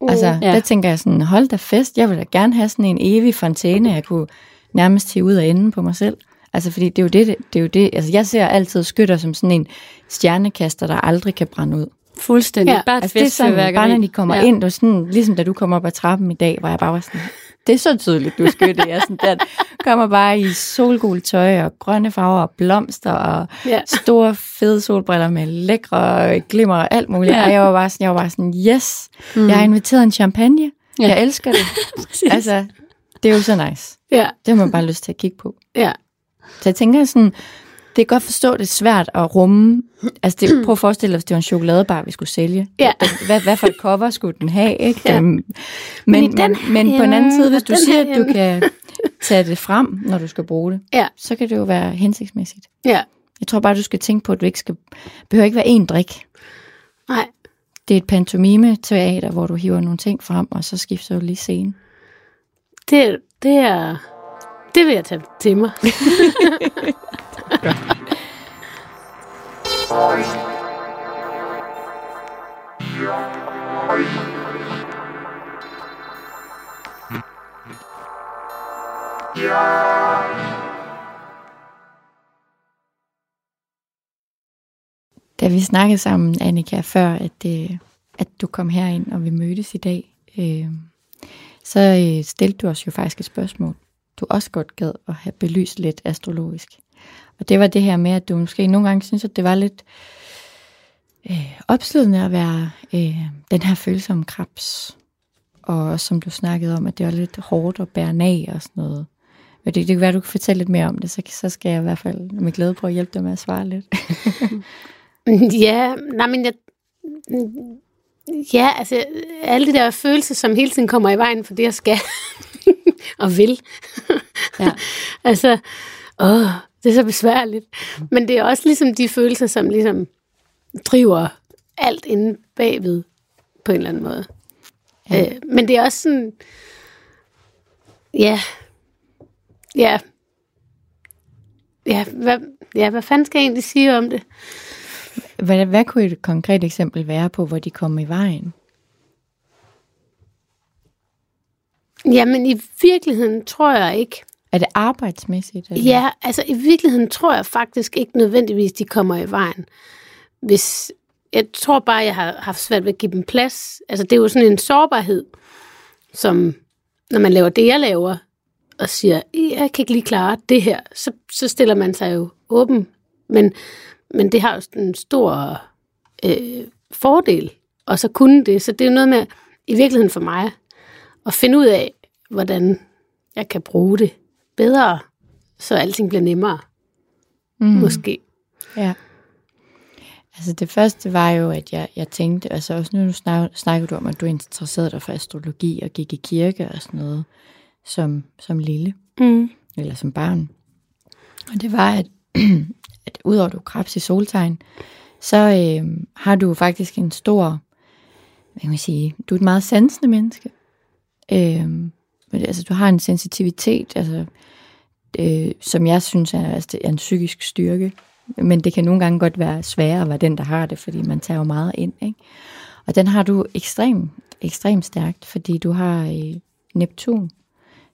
Altså, Ja. der tænker jeg sådan, hold da fest, jeg vil da gerne have sådan en evig fontæne, jeg kunne nærmest tage ud og ende på mig selv. Altså, fordi det er jo det, det, er jo det, altså jeg ser altid skytter som sådan en stjernekaster, der aldrig kan brænde ud. Fuldstændig. Ja. Bare et Altså, det er sådan, bare når de kommer ja. ind, var sådan, ligesom da du kom op ad trappen i dag, hvor jeg bare var sådan, det er så tydeligt, du er skytte. Jeg sådan der, kommer bare i solgul tøj og grønne farver og blomster og Ja. store fede solbriller med lækre glimmer og alt muligt. Ja. Og jeg var bare sådan, jeg var bare sådan yes, mm. jeg har inviteret en champagne. Ja. Jeg elsker det. *laughs* altså, det er jo så nice. Ja, Det har man bare lyst til at kigge på. ja. Så jeg tænker sådan, det er godt forstå, det er svært at rumme. Altså, det, prøv at forestille dig, hvis det var en chokoladebar, vi skulle sælge. Ja. Hvad, hvad for et cover skulle den have, ikke? Ja. Øhm, Men, Men den men, på den anden side, hvis du siger, at du kan tage det frem, når du skal bruge det, Ja. så kan det jo være hensigtsmæssigt. Ja. Jeg tror bare, du skal tænke på, at du ikke skal, behøver ikke være en drik. Nej, Det er et pantomime-teater, hvor du hiver nogle ting frem, og så skifter du lige scenen. det, det er... Det vil jeg tage til mig. Da vi snakkede sammen, Annika, før, at, øh, at du kom herind, og vi mødtes i dag, øh, så øh, stillede du os jo faktisk et spørgsmål, du også godt gad at have belyst lidt astrologisk. Og det var det her med, at du måske nogle gange synes, at det var lidt øh, opslidende at være øh, den her følsomme krebs. Og også, som du snakkede om, at det var lidt hårdt at bære af og sådan noget. Men det, det kan være, at du kan fortælle lidt mere om det, så, så skal jeg i hvert fald med glæde prøve at hjælpe dig med at svare lidt. *laughs* Ja, nej, men jeg... Ja, altså, alle de der følelser, som hele tiden kommer i vejen for det, jeg skal og vil. Ja. *laughs* altså, åh, det er så besværligt. Men det er også ligesom de følelser, som ligesom driver alt inde bagved på en eller anden måde. Ja. Øh, men det er også sådan, ja, ja, ja, hvad, ja, hvad fanden skal jeg egentlig sige om det? Hvad, hvad kunne et konkret eksempel være på, hvor de kom i vejen? Jamen, i virkeligheden tror jeg ikke. Er det arbejdsmæssigt? Eller? Ja, altså i virkeligheden tror jeg faktisk ikke nødvendigvis, de kommer i vejen. Hvis, jeg tror bare, jeg har haft svært ved at give dem plads. Altså det er jo sådan en sårbarhed, som når man laver det, jeg laver, og siger, jeg kan ikke lige klare det her, så, så stiller man sig jo åben. Men, men det har jo en stor øh, fordel, og så kunne det. Så det er noget med, i virkeligheden for mig, at finde ud af, hvordan jeg kan bruge det bedre, så alting bliver nemmere. Mm. Måske. Ja. Altså det første var jo, at jeg, jeg tænkte, altså også nu snak, snakker du om, at du interesserede dig for astrologi og gik i kirke og sådan noget, som, som lille, Mm. eller som barn. Og det var, at, *clears throat* at udover at du krebs i soltegn, så øh, har du faktisk en stor, hvad kan man sige, du er et meget sansende menneske. Øh, men altså du har en sensitivitet, altså, øh, som jeg synes er, altså, det er en psykisk styrke. Men det kan nogle gange godt være sværere at være den, der har det, fordi man tager jo meget ind. Ikke? Og den har du ekstremt ekstrem stærkt, fordi du har øh, Neptun,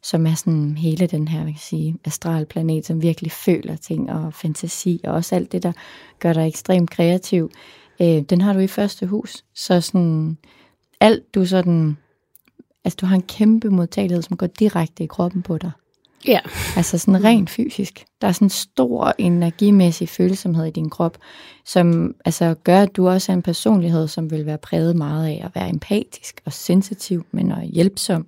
som er sådan hele den her, hvad kan sige, astralplanet, som virkelig føler ting og fantasi, og også alt det, der gør dig ekstremt kreativ. Øh, den har du i første hus. Så sådan, alt du sådan, altså du har en kæmpe modtagelighed, som går direkte i kroppen på dig. Ja. Altså sådan rent fysisk. Der er sådan en stor energimæssig følsomhed i din krop, som altså gør, at du også er en personlighed, som vil være præget meget af at være empatisk og sensitiv, men og hjælpsom.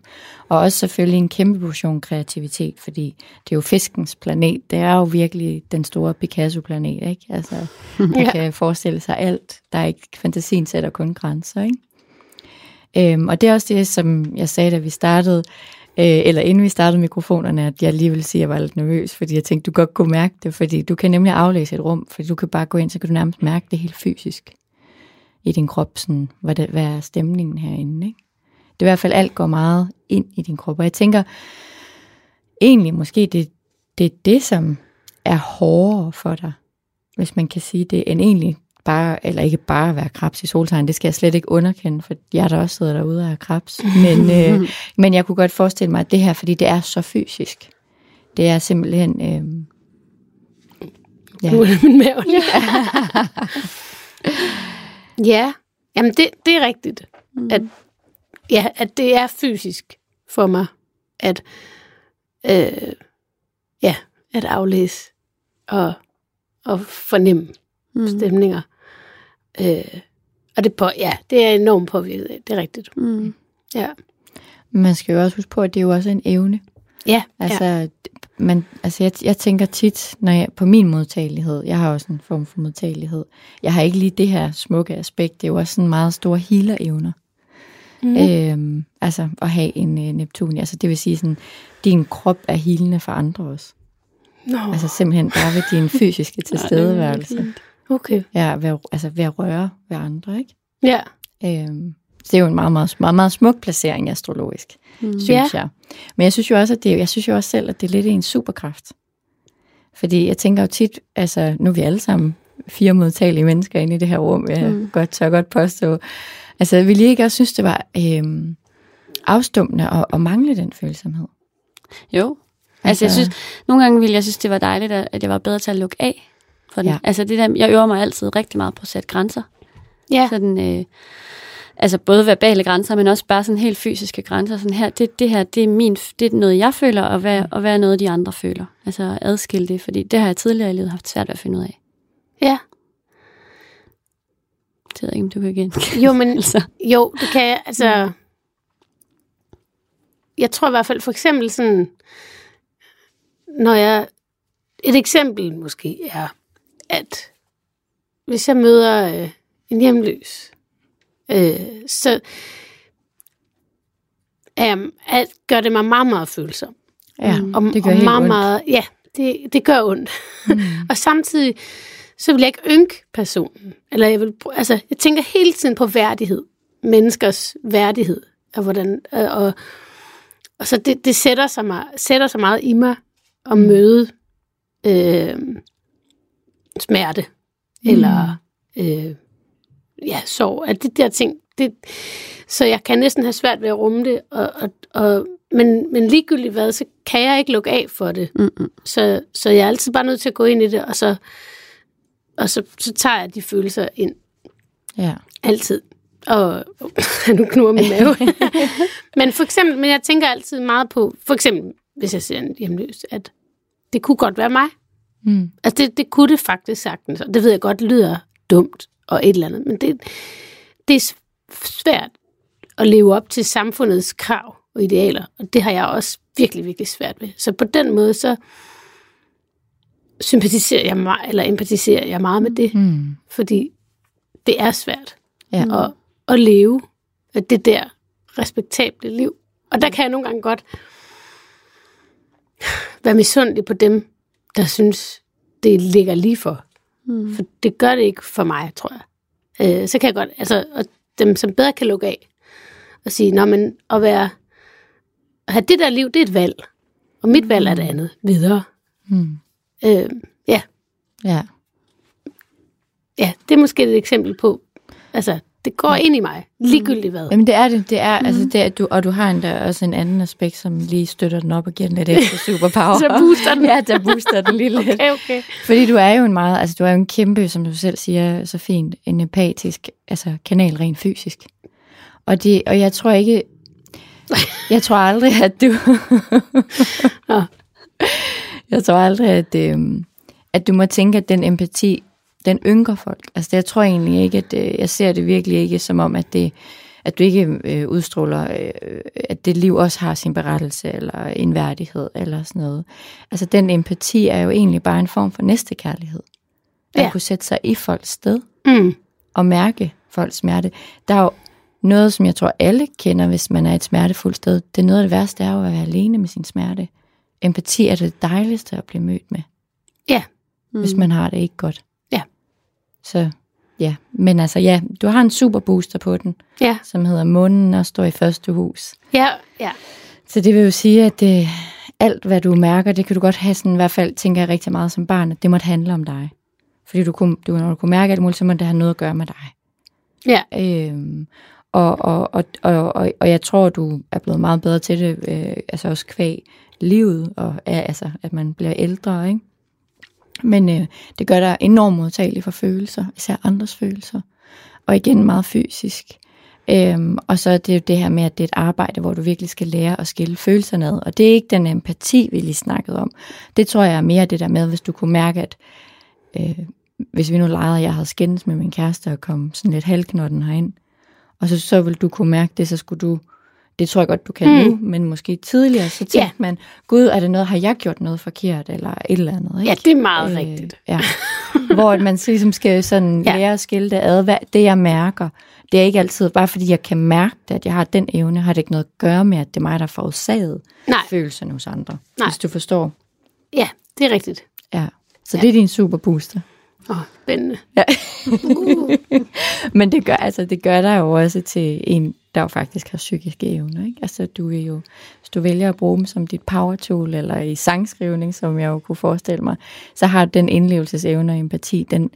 Og også selvfølgelig en kæmpe portion kreativitet, fordi det er jo fiskens planet. Det er jo virkelig den store Picasso-planet, ikke? Altså, *laughs* man Ja. kan forestille sig alt. Der er ikke, fantasien sætter kun grænser, ikke? Øhm, og det er også det, som jeg sagde, da vi startede, øh, eller inden vi startede mikrofonerne, at jeg lige ville sige, at jeg var lidt nervøs, fordi jeg tænkte, du godt kunne mærke det, fordi du kan nemlig aflæse et rum, fordi du kan bare gå ind, så kan du nærmest mærke det helt fysisk i din krop, sådan, hvad, det, hvad er stemningen herinde, ikke? Det er i hvert fald, alt går meget ind i din krop, og jeg tænker, egentlig måske det, det er det, som er hårdere for dig, hvis man kan sige det, end egentlig bare, eller ikke bare være krebs i soltegn, det skal jeg slet ikke underkende, for jeg der også sidder derude og er krebs. Men, *laughs* øh, men jeg kunne godt forestille mig, at det her, fordi det er så fysisk, det er simpelthen... Øh, ja. Nu er min *laughs* mave. *laughs* ja, jamen det, det er rigtigt. Mm. At, ja, at det er fysisk for mig, at, øh, ja, at aflæse og, og fornemme mm. stemninger. Øh, og det, på, ja, det er enormt påvirket af, det er rigtigt. Mm. Ja, Man skal jo også huske på, at det er jo også en evne. ja, Altså, ja. man, altså jeg, jeg tænker tit, når jeg, på min modtagelighed, jeg har også en form for modtagelighed, jeg har ikke lige det her smukke aspekt, det er jo også sådan meget store healer-evner. Mm. Øhm, altså at have en øh, Neptun, altså det vil sige sådan, din krop er healende for andre også. Nå, Altså simpelthen bare ved din *laughs* fysiske tilstedeværelse. Okay. Ja, ved, altså ved at røre ved andre, ikke? Ja, Øhm, det er jo en meget, meget, meget, meget smuk placering astrologisk, mm. synes Ja. jeg. Men jeg synes jo også, at det, jeg synes jo også selv, at det er lidt en superkraft. Fordi jeg tænker jo tit, altså nu er vi alle sammen fire modtagelige mennesker inde i det her rum, jeg mm. godt tør godt påstå. Altså vil I ikke også synes, det var øhm, afstumpende at, at mangle den følsomhed? Jo. Altså, jeg Altså- synes, nogle gange ville jeg synes, det var dejligt, at at jeg var bedre til at lukke af for den. Ja. Ja. Altså, det der, jeg øver mig altid rigtig meget på at sætte grænser. ja. Sådan, øh, altså både verbale grænser, men også bare sådan helt fysiske grænser. Sådan her, det, det her, det er, min, det er noget, jeg føler, og hvad, og hvad er noget, de andre føler. Altså adskille det, fordi det har jeg tidligere i livet haft svært ved at finde ud af. ja. Det ved jeg ikke, om du kan igen. Jo, men *laughs* altså. Jo, det kan jeg. Altså, jeg tror i hvert fald for eksempel sådan, når jeg, et eksempel måske er, at hvis jeg møder øh, en hjemløs, øh, så um, alt gør det mig meget, meget følsom. Ja, Og, det gør og meget, ondt. meget, ja, det, det gør ondt. Mm. *laughs* og samtidig, så vil jeg ikke ynke personen. Eller jeg vil, altså, jeg tænker hele tiden på værdighed. Menneskers værdighed. Og, hvordan, øh, og, og så det, det sætter, sig meget, sætter sig meget i mig at møde øh, smerte. Eller øh, ja, sorg. At det der ting. Det, så jeg kan næsten have svært ved at rumme det. Og, og, og men, men ligegyldigt hvad, så kan jeg ikke lukke af for det. Mm-mm. Så, så jeg er altid bare nødt til at gå ind i det, og så, og så, så tager jeg de følelser ind. Ja. Altid. Og *laughs* nu knurrer min mave. *laughs* men for eksempel, men jeg tænker altid meget på, for eksempel, hvis jeg ser en hjemløs, at det kunne godt være mig. Mm. Altså det, det kunne det faktisk sagtens, og det ved jeg godt lyder dumt og et eller andet, men det, det er svært at leve op til samfundets krav og idealer, og det har jeg også virkelig, virkelig svært ved. Så på den måde, så sympatiserer jeg meget, eller empatiserer jeg meget med det, Mm. fordi det er svært Ja. at, at leve det der respektable liv. Og der kan jeg nogle gange godt være misundelig på dem, der synes, det ligger lige for. Mm. For det gør det ikke for mig, tror jeg. Øh, så kan jeg godt, altså, og dem, som bedre kan lukke af, og sige, nå, men at være, at have det der liv, det er et valg. Og mit valg er det andet. Videre. Mm. Øh, ja, Ja. ja, det er måske et eksempel på, altså, det går ind i mig, ligegyldigt hvad. Jamen det er det. Det er, mm. altså det er, du, og du har endda også en anden aspekt, som lige støtter den op og giver den lidt ekstra superpower. *laughs* Så booster den. ja, der booster den lige *laughs* lidt. Okay, okay. Fordi du er jo en meget, altså du er jo en kæmpe, som du selv siger så fint, en empatisk altså kanal rent fysisk. Og, det, og jeg tror ikke, *laughs* jeg tror aldrig, at du, jeg tror aldrig, at, øhm, at du må tænke, at den empati, den ynker folk. Altså jeg tror egentlig ikke, at øh, jeg ser det virkelig ikke som om, at det, at du ikke øh, udstråler, øh, at det liv også har sin berettelse, eller en værdighed, eller sådan noget. Altså den empati er jo egentlig bare en form for næstekærlighed. At Ja. kunne sætte sig i folks sted, Mm. og mærke folks smerte. Der er jo noget, som jeg tror alle kender, hvis man er et smertefuldt sted. Det er noget af det værste, er jo at være alene med sin smerte. Empati er det dejligste at blive mødt med, Ja, Mm. hvis man har det ikke godt. Så ja, men altså ja, du har en super booster på den, ja, som hedder Månen og står i første hus. ja, ja. Så det vil jo sige, at det, alt, hvad du mærker, det kan du godt have sådan, i hvert fald tænker jeg rigtig meget som barn, at det måtte handle om dig. Fordi du kunne, du, når du kunne mærke alt muligt, så må det have noget at gøre med dig. Ja. Øhm, og, og, og, og, og, og jeg tror, du er blevet meget bedre til det, øh, altså også kvæg livet, og ja, altså, at man bliver ældre, ikke? Men øh, det gør dig enormt modtagelig for følelser, især andres følelser. Og igen meget fysisk. Øhm, og så er det jo det her med, at det er et arbejde, hvor du virkelig skal lære at skille følelserne ad. Og det er ikke den empati, vi lige snakkede om. Det tror jeg er mere det der med, hvis du kunne mærke, at øh, hvis vi nu legede, at jeg havde skændes med min kæreste og kom sådan lidt halvknotten herind, og så, så ville du kunne mærke det, så skulle du, det tror jeg godt, du kan Mm. nu, men måske tidligere, så tænkte Ja. man, gud, er det noget, har jeg gjort noget forkert, eller et eller andet, ikke? Ja, det er meget øh, rigtigt. Ja. Hvor man ligesom skal sådan Ja. lære at skille det ad. Hvad, det jeg mærker, det er ikke altid, bare fordi jeg kan mærke det, at jeg har den evne, har det ikke noget at gøre med, at det er mig, der har forårsaget Nej. følelserne hos andre. Nej. Hvis du forstår. Ja, det er rigtigt. Ja. Så Ja. det er din super booster. Åh, oh, spændende. Ja. *laughs* Men det gør, altså, det gør dig jo også til en, der jo faktisk har psykiske evner. Ikke? Altså, du er jo, hvis du vælger at bruge dem som dit power tool, eller i sangskrivning, som jeg jo kunne forestille mig, så har den indlevelsesevne og empati, den,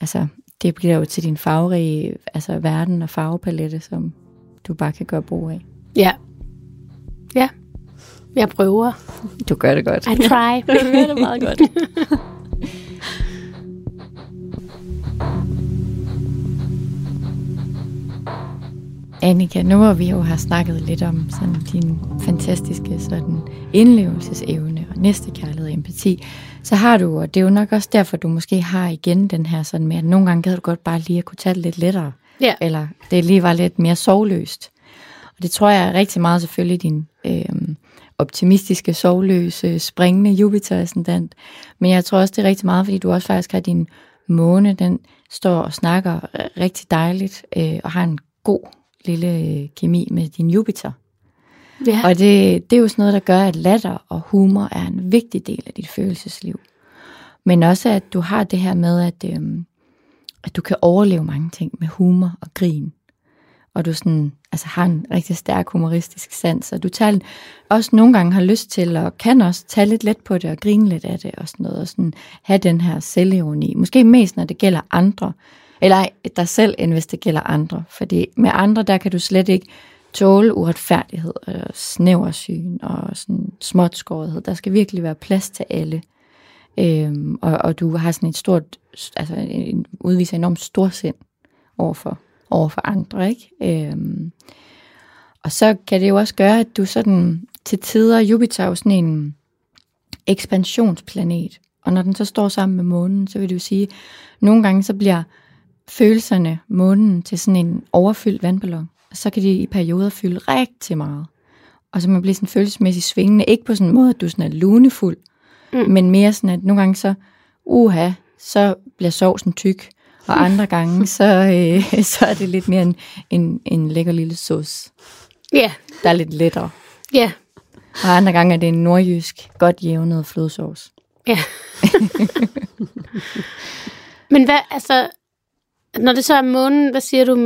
altså, det bliver jo til din farverige altså, verden og farvepalette, som du bare kan gøre brug af. Ja. Ja. Jeg prøver. Du gør det godt. I try. *laughs* det er meget godt. *laughs* Annika, nu hvor vi jo har snakket lidt om sådan din fantastiske sådan indlevelsesevne og næstekærlighed og empati, så har du, og det er jo nok også derfor, du måske har igen den her sådan med, at nogle gange gad du godt bare lige at kunne tage det lidt lettere. Ja. Eller det lige var lidt mere sovløst. Og det tror jeg er rigtig meget selvfølgelig din øh, optimistiske, sovløse, springende Jupiter-ascendant. Men jeg tror også, det er rigtig meget, fordi du også faktisk har din måne, den står og snakker rigtig dejligt, øh, og har en god lille øh, kemi med din Jupiter. Ja. Og det, det er jo sådan noget, der gør, at latter og humor er en vigtig del af dit følelsesliv. Men også, at du har det her med, at, øhm, at du kan overleve mange ting med humor og grin. Og du sådan, altså har en rigtig stærk humoristisk sans, og du tager, også nogle gange har lyst til, og kan også tage lidt let på det, og grine lidt af det, og sådan noget, og sådan have den her selvironi. Måske mest, når det gælder andre, eller dig selv, end hvis det gælder andre. Fordi med andre, der kan du slet ikke tåle uretfærdighed og snæversyn og sådan småtskårethed. Der skal virkelig være plads til alle. Øhm, og, og du har sådan et stort, altså en, udviser enormt storsind overfor, overfor andre, ikke? Øhm, og så kan det jo også gøre, at du sådan til tider, Jupiter er jo sådan en ekspansionsplanet, og når den så står sammen med månen, så vil det jo sige, at nogle gange så bliver følelserne månen til sådan en overfyldt vandballon, og så kan de i perioder fylde rigtig meget. Og så man bliver sådan følelsesmæssigt svingende, ikke på sådan en måde, at du sådan er lunefuld, mm. men mere sådan, at nogle gange så, uha, så bliver sovsen tyk, og *laughs* andre gange, så, øh, *laughs* så er det lidt mere en, en, en lækker lille sauce, Ja, der er lidt lettere. ja, Og andre gange er det en nordjysk, godt jævnet flødesauce. ja. *laughs* Men hvad, altså, når det så er månen, hvad siger du?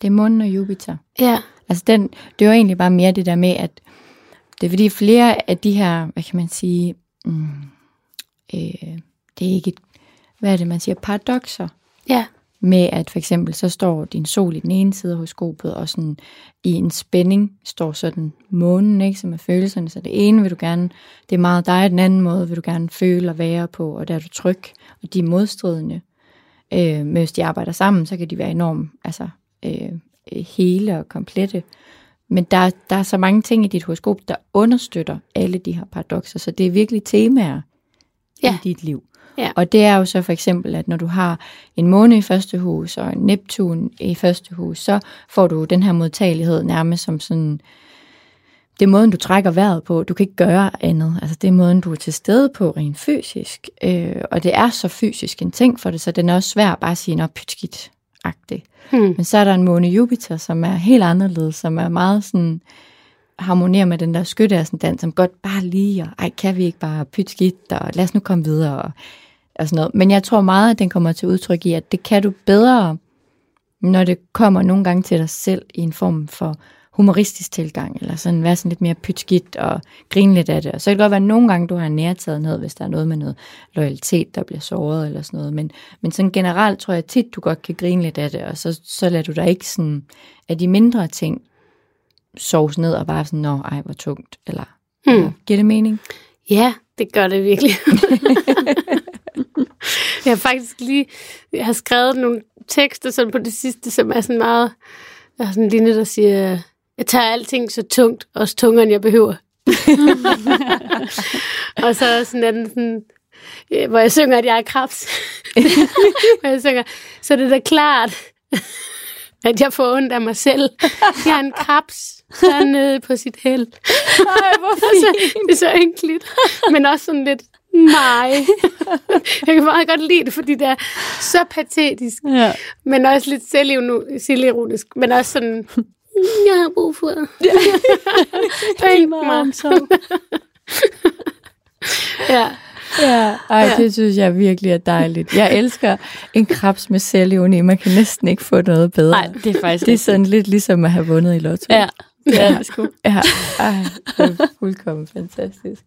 Det er månen og Jupiter. Ja, Altså den, det var egentlig bare mere det der med, at det er fordi flere af de her, hvad kan man sige, mm, øh, det er ikke et, hvad er det, man siger, paradoxer, ja, med at for eksempel så står din sol i den ene side af horoskopet, og sådan i en spænding står sådan månen, ikke, som er følelserne, så det ene vil du gerne, det er meget dig, den anden måde vil du gerne føle og være på, og der er du tryg, og de er modstridende. Øh, men hvis de arbejder sammen, så kan de være enormt altså, øh, hele og komplette. Men der, der er så mange ting i dit horoskop, der understøtter alle de her paradoxer, så det er virkelig temaer Ja. i dit liv. Ja. Og det er jo så for eksempel, at når du har en måne i første hus og en Neptun i første hus, så får du den her modtagelighed nærmest som sådan, det er måden, du trækker vejret på. Du kan ikke gøre andet. Altså, det er måden, du er til stede på rent fysisk. Øh, og det er så fysisk en ting for det, så den er også svær bare at sige, nå, pytskidt agtig Hmm. Men så er der en måne Jupiter, som er helt anderledes, som er meget sådan, harmonerer med den der skytteascendant, som godt bare lige, og ej, kan vi ikke bare pytte skidt, og lad os nu komme videre, og, og sådan noget. Men jeg tror meget, at den kommer til udtryk i, at det kan du bedre, når det kommer nogle gange til dig selv i en form for humoristisk tilgang, eller sådan være sådan lidt mere pytskidt og grine lidt af det. Og så kan det godt være, at nogle gange du har nærtaget hvis der er noget med noget loyalitet, der bliver såret eller sådan noget. Men, men sådan generelt tror jeg tit, du godt kan grine lidt af det, og så, så lader du dig ikke sådan af de mindre ting sovs ned og bare sådan, nå, ej, hvor tungt, eller, Hmm. eller giver det mening? Ja, det gør det virkelig. *laughs* jeg har faktisk lige jeg har skrevet nogle tekster sådan på det sidste, som er sådan meget, der er sådan en linje, der siger, jeg tager alting så tungt, også tungere, end jeg behøver. *laughs* og så er sådan en sådan, øh, hvor jeg synger, at jeg er krabs. *laughs* hvor jeg synger, så er det da klart, at jeg får ondt af mig selv. Jeg er en krabs, der er nede på sit held. Nej, hvor *laughs* Altså, det er så enkelt, men også sådan lidt nej. Jeg kan meget godt lide det, fordi det er så patetisk, Ja. men også lidt selvironisk, men også sådan, jeg har brug for *laughs* det. Tænk mig. *laughs* ja. Ja, ej, Ja. det synes jeg virkelig er dejligt. Jeg elsker en krabs med selvivni. Man kan næsten ikke få noget bedre. Nej, det er faktisk det er sådan lidt ligesom at have vundet i lotto. Ja, det er det sgu. Ja, ej, det er fuldkommen fantastisk.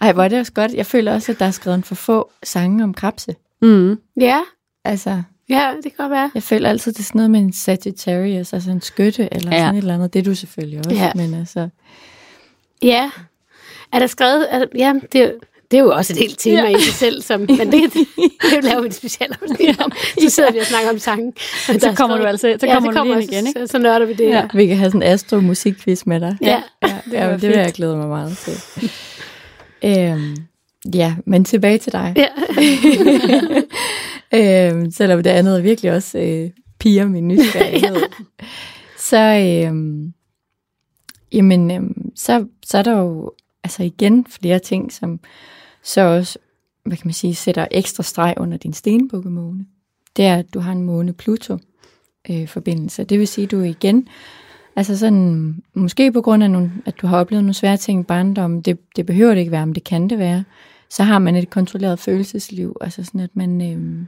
Ej, hvor er det også godt. Jeg føler også, at der er skrevet en for få sange om krabse. Mm. Ja, Altså, ja, det kan godt være. jeg føler altid, det er sådan noget med en Sagittarius, altså en skytte, eller Ja. sådan et eller andet. Det er du selvfølgelig også, Ja. men altså... Ja. Er der skrevet... Er, ja, det, det er jo også et helt tema ja. i sig selv, som, men det, *laughs* det, det laver vi et specielt afsnit om. Så sidder vi og snakker om sange. og der er kommer skrevet- du altså- så ja, kommer så du lige igen, ikke? Så, så nørder vi det. Ja. Ja. Vi kan have sådan en astro-musikquiz med dig. Ja. Ja, det, ja, det vil jeg glæde mig meget til. øhm, ja, men tilbage til dig. Ja. *laughs* øhm, selvom det andet er virkelig også øh, piger min nysgerrighed. *laughs* Så, øhm, jamen, øhm, så, så er der jo altså igen flere ting, som så også, hvad kan man sige, sætter ekstra streg under din stenbukkemåne. Det er, at du har en måne Pluto øh, forbindelse. Det vil sige, at du igen, altså sådan, måske på grund af, nogle, at du har oplevet nogle svære ting i barndommen, det, det behøver det ikke være, men det kan det være, så har man et kontrolleret følelsesliv, altså sådan, at man, øh,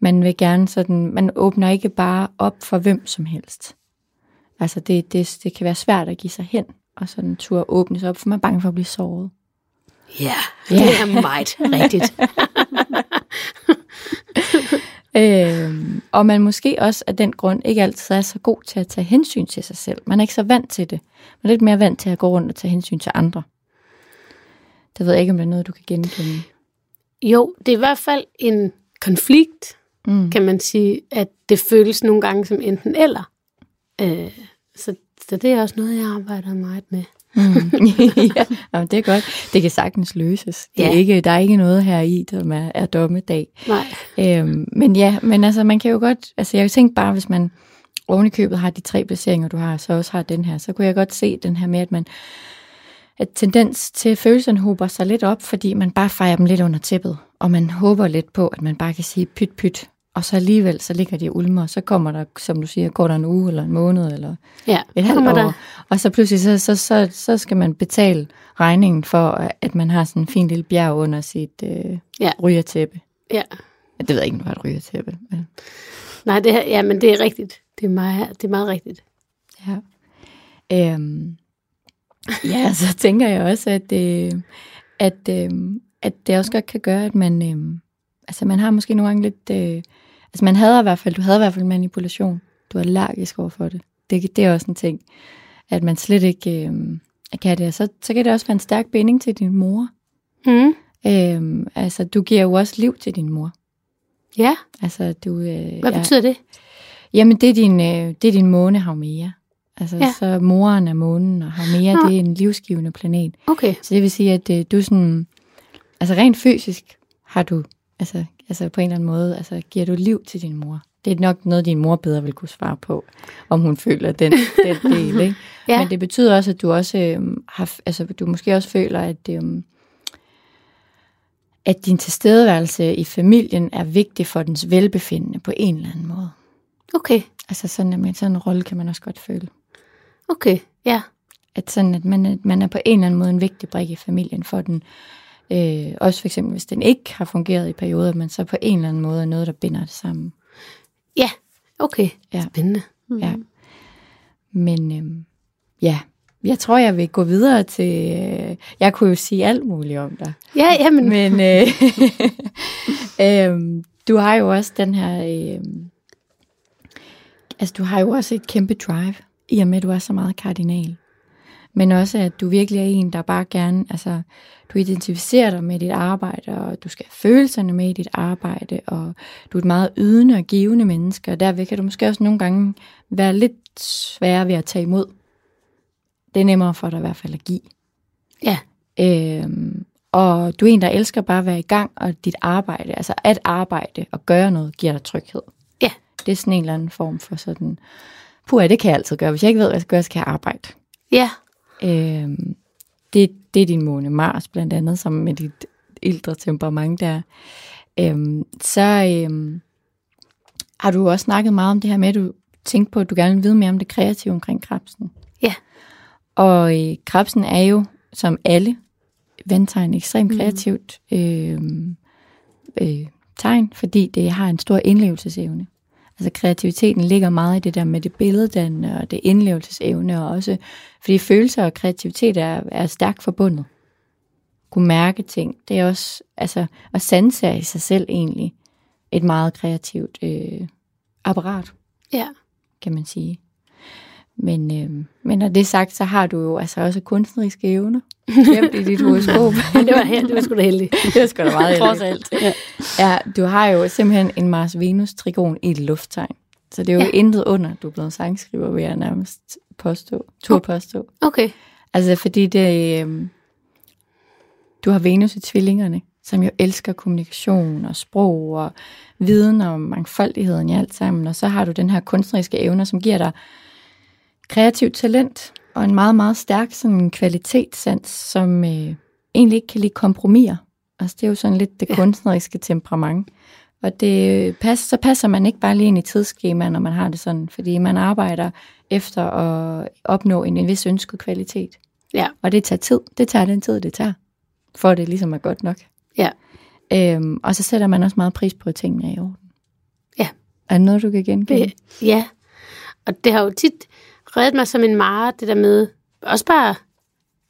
man vil gerne sådan, man åbner ikke bare op for hvem som helst. Altså det, det, det kan være svært at give sig hen, og sådan tur åbnes op, for man er bange for at blive såret. ja, det er meget rigtigt. *laughs* øhm, og man måske også af den grund ikke altid er så god til at tage hensyn til sig selv. Man er ikke så vant til det. Man er lidt mere vant til at gå rundt og tage hensyn til andre. Det ved jeg ikke, om det er noget, du kan genkende. Jo, det er i hvert fald en konflikt, Mm. kan man sige, at det føles nogle gange som enten eller. Øh, så, så det er også noget, jeg arbejder meget med. Mm. *laughs* *laughs* ja, jamen, det er godt. Det kan sagtens løses. Det er Ja. ikke, der er ikke noget her i, som er, er dommedag. Nej. Øhm, men ja, men altså man kan jo godt, altså jeg tænker bare, hvis man oven i købet har de tre placeringer, du har, så også har den her, så kunne jeg godt se den her med, at man at tendens til at følelserne hober sig lidt op, fordi man bare fejrer dem lidt under tæppet, og man håber lidt på, at man bare kan sige pyt pyt, og så alligevel, så ligger de ulmer, og så kommer der, som du siger, går der en uge, eller en måned, eller Ja, et halvt år, der. og så pludselig, så, så, så, så skal man betale regningen for, at man har sådan en fin lille bjerg under sit øh, Ja. rygertæppe. Ja. Ja, Det ved jeg ikke, har et rygertæppe. Men, Nej, det her, ja, men det er rigtigt. Det er meget, det er meget rigtigt. ja. Øhm, ja, *laughs* så tænker jeg også, at, øh, at, øh, at det også godt kan gøre, at man, øh, altså man har måske nogle gange lidt, øh, altså man havde i hvert fald, du havde i hvert fald manipulation. Du er allergisk over for det. Det, det er også en ting, at man slet ikke øh, kan det. Så, så kan det også være en stærk binding til din mor. Mm. Øhm, altså, du giver jo også liv til din mor. Ja, Altså, du, øh, hvad betyder det? Jamen, det er din, øh, det er din måne, Haumea. Altså, Ja. så moren er månen, og Haumea, Nå. det er en livsgivende planet. Okay. Så det vil sige, at øh, du sådan, altså rent fysisk har du, altså, altså på en eller anden måde, altså giver du liv til din mor. Det er nok noget, din mor bedre vil kunne svare på, om hun føler den, den *laughs* del, ikke? Ja. Men det betyder også, at du også øhm, har, altså du måske også føler, at, øhm, at din tilstedeværelse i familien er vigtig for dens velbefindende på en eller anden måde. Okay. Altså sådan, at sådan en rolle kan man også godt føle. Okay. Ja. At, sådan, at man, man er på en eller anden måde en vigtig brik i familien for den. Øh, også for eksempel, hvis den ikke har fungeret i perioder, men så på en eller anden måde er noget, der binder det sammen. Ja. Okay. Ja. Spændende. Mm. Ja. Men øhm, ja, jeg tror, jeg vil gå videre til... Øh, jeg kunne jo sige alt muligt om dig. Ja, jamen. Men øh, *laughs* øh, du har jo også den her... Øh, altså, du har jo også et kæmpe drive, i og med, at du er så meget kardinal. Men også, at du virkelig er en, der bare gerne... Altså, du identificerer dig med dit arbejde, og du skal have følelserne med i dit arbejde, og du er et meget ydende og givende menneske, og derved kan du måske også nogle gange være lidt sværere ved at tage imod. Det er nemmere for dig i hvert fald at give. Ja. Øhm, og du er en, der elsker bare at være i gang, og dit arbejde, altså at arbejde og gøre noget, giver dig tryghed. Ja. Det er sådan en eller anden form for sådan, puh, det kan jeg altid gøre. Hvis jeg ikke ved, hvad jeg skal gøre, så kan jeg arbejde. Ja. Øhm, det, det er din måne Mars, blandt andet, som med dit ældre temperament der. Øhm, så øhm, har du også snakket meget om det her med, at du tænkte på, at du gerne vil vide mere om det kreative omkring krebsen. Ja. Og øh, krebsen er jo, som alle vandtegn, ekstremt kreativt øh, øh, tegn, fordi det har en stor indlevelsesevne. Altså kreativiteten ligger meget i det der med det billeddannende og det indlevelsesevne, og også fordi følelser og kreativitet er, er stærkt forbundet. Kunne mærke ting, det er også, altså, og sanse i sig selv egentlig et meget kreativt øh, apparat Ja. kan man sige. Men, øh, men når det er sagt, så har du jo altså også kunstneriske evner *laughs* gemt i dit horoskop. *laughs* det var, det var sgu da heldigt. *laughs* det er sgu da meget Trods alt. Ja. Ja, du har jo simpelthen en Mars-Venus-trigon i et lufttegn. Så det er jo Ja. intet under, du er blevet sangskriver, vil jeg nærmest påstå. Tur påstå. Okay. Altså fordi det, øh, du har Venus i tvillingerne, som jo elsker kommunikation og sprog og viden om mangfoldigheden i alt sammen. Og så har du den her kunstneriske evner, som giver dig kreativt talent og en meget, meget stærk sådan, kvalitetssans, som øh, egentlig ikke kan lide kompromiser. Altså det er jo sådan lidt det Ja. kunstneriske temperament. Og det passer, så passer man ikke bare lige ind i tidsskemaet, når man har det sådan, fordi man arbejder efter at opnå en, en vis ønsket kvalitet. Ja. Og det tager tid. Det tager den tid, det tager, for det ligesom er godt nok. Ja. Øhm, og så sætter man også meget pris på, at tingene er i orden. Ja. Er det noget, du kan genkende? Det, ja. Og det har jo tit reddet mig som en mare, det der med, også bare,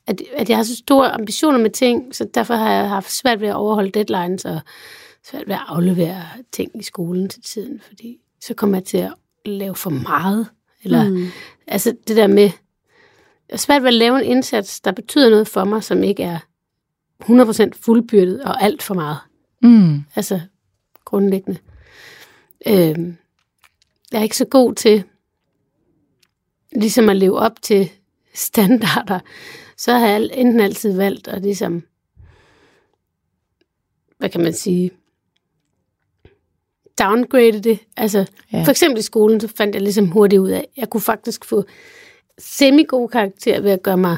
at, at jeg har så store ambitioner med ting, så derfor har jeg haft svært ved at overholde deadlines og svært ved at aflevere ting i skolen til tiden, fordi så kommer jeg til at lave for meget. Eller, mm. Altså det der med, jeg er svært ved at lave en indsats, der betyder noget for mig, som ikke er 100% fuldbyrdet og alt for meget. Mm. Altså grundlæggende. Øhm, jeg er ikke så god til ligesom at leve op til standarder. Så har jeg enten altid valgt at ligesom, hvad kan man sige, downgrade det. Altså, Ja. for eksempel i skolen, så fandt jeg ligesom hurtigt ud af, at jeg kunne faktisk få semi-gode karakterer ved at gøre mig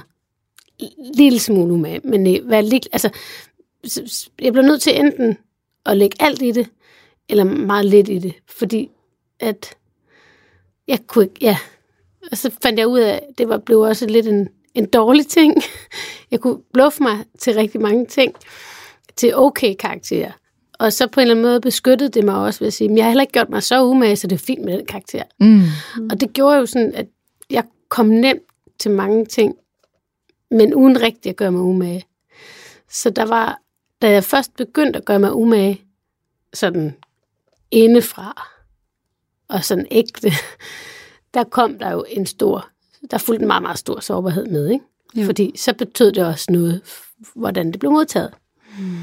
lille smule umage, men øh, være lidt, altså, jeg blev nødt til enten at lægge alt i det, eller meget lidt i det, fordi at jeg kunne ikke, ja, og så fandt jeg ud af, at det var, blev også lidt en, en dårlig ting. *laughs* Jeg kunne bluffe mig til rigtig mange ting, til okay karakterer. Og så på en eller anden måde beskyttede det mig også ved at sige, at jeg har heller ikke gjort mig så umage, så det er fint med den karakter. Mm. Og det gjorde jo sådan, at jeg kom nemt til mange ting, men uden rigtig at gøre mig umage. Så der var, da jeg først begyndte at gøre mig umage, sådan indefra, og sådan ægte, der kom der jo en stor, der fulgte en meget, meget stor sårbarhed med, ikke? Jo. Fordi så betød det også noget, hvordan det blev modtaget. Mm.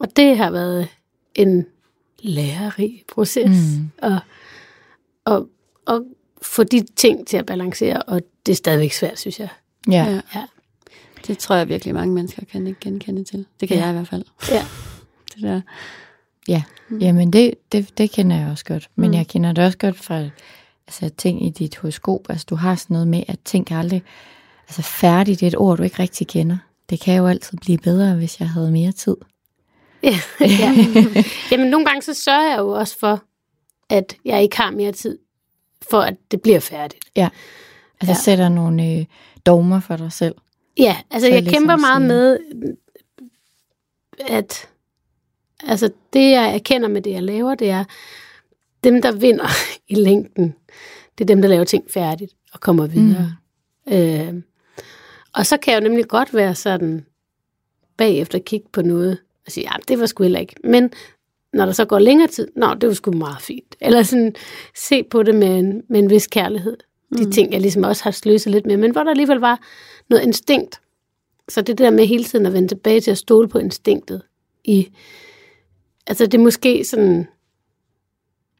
Og det har været en lærerig proces. Mm. Og, og, og få de ting til at balancere, og det er stadigvæk svært, synes jeg. Ja. Ja. Det tror jeg virkelig mange mennesker kan ikke genkende til. Det kan Ja. jeg i hvert fald. Ja. *laughs* Det der. Ja, jamen det, det, det kender jeg også godt. Men Mm. mm. jeg kender det også godt fra altså, ting i dit horoskop. Altså du har sådan noget med, at ting kan aldrig... Altså færdigt, det er et ord, du ikke rigtig kender. Det kan jo altid blive bedre, hvis jeg havde mere tid. Ja, *laughs* ja. Jamen, nogle gange så sørger jeg jo også for, at jeg ikke har mere tid, for at det bliver færdigt. Altså Ja. ja. sætter nogle øh, dogmer for dig selv. Ja, altså Så jeg ligesom kæmper meget sige- med, at altså det, jeg erkender med det, jeg laver, det er, dem, der vinder *laughs* i længden, det er dem, der laver ting færdigt og kommer videre. Mm. Øh, og så kan jeg jo nemlig godt være sådan bagefter kigge på noget og sige, ja, det var sgu heller ikke. Men når der så går længere tid, nå, det var sgu meget fint. Eller sådan se på det med en, med en vis kærlighed. De mm. ting, jeg ligesom også har sløset lidt med, men hvor der alligevel var noget instinkt. Så det der med hele tiden at vende tilbage til at stole på instinktet i, altså det er måske sådan,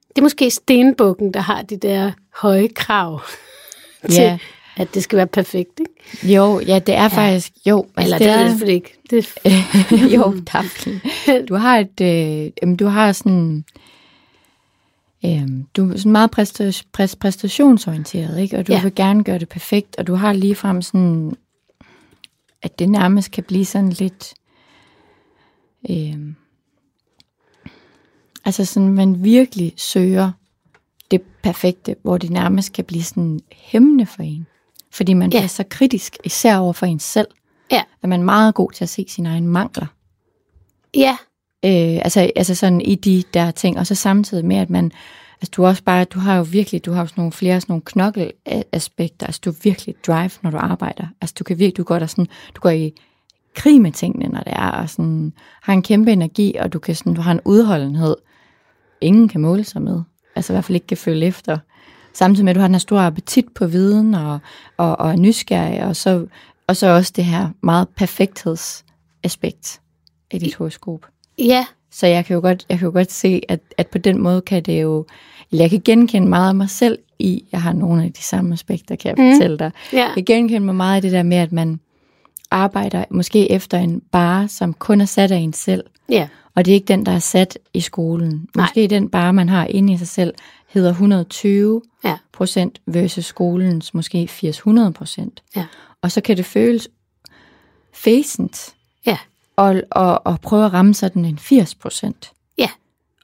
det er måske stenbukken, der har de der høje krav *laughs* til, Ja, at det skal være perfekt, ikke? jo, ja, det er ja. faktisk, jo. Altså, Eller det, det er det ikke. Det, *laughs* jo, Daphne. *laughs* Du har et, øh, du har sådan, øh, du er sådan meget præsta- præ- præstationsorienteret, ikke? Og du ja. vil gerne gøre det perfekt, og du har ligefrem sådan, at det nærmest kan blive sådan lidt, øh, altså sådan, man virkelig søger det perfekte, hvor det nærmest kan blive sådan hæmmende for en. Fordi man Ja. ja. er så kritisk, især over for en selv, Ja. at man er meget god til at se sine egne mangler. ja, Øh, altså, altså sådan i de der ting, og så samtidig med, at man, altså du også bare, du har jo virkelig, du har jo sådan nogle flere sådan nogle knokkelaspekter, altså du er virkelig drive, når du arbejder. Altså du kan virkelig, du går der sådan, du går i krig med tingene, når det er, og sådan, har en kæmpe energi, og du kan sådan, du har en udholdenhed, ingen kan måle sig med. Altså i hvert fald ikke kan følge efter. Samtidig med, at du har den her store appetit på viden, og, og, og er nysgerrig, og så, og så også det her meget perfekthedsaspekt i dit horoskop. ja, Så jeg kan jo godt, jeg kan jo godt se, at, at på den måde kan det jo... Eller jeg kan genkende meget af mig selv i, jeg har nogle af de samme aspekter, kan jeg Mm. fortælle dig. ja, Jeg kan genkende mig meget i det der med, at man arbejder måske efter en bare, som kun er sat af en selv. ja, Og det er ikke den, der er sat i skolen. Nej. Måske den bare, man har inde i sig selv, hedder 120 Ja. procent versus skolens måske 80-100 procent. Ja. Og så kan det føles fæsent ja, og, og, og prøve at ramme sådan en 80 procent. Ja.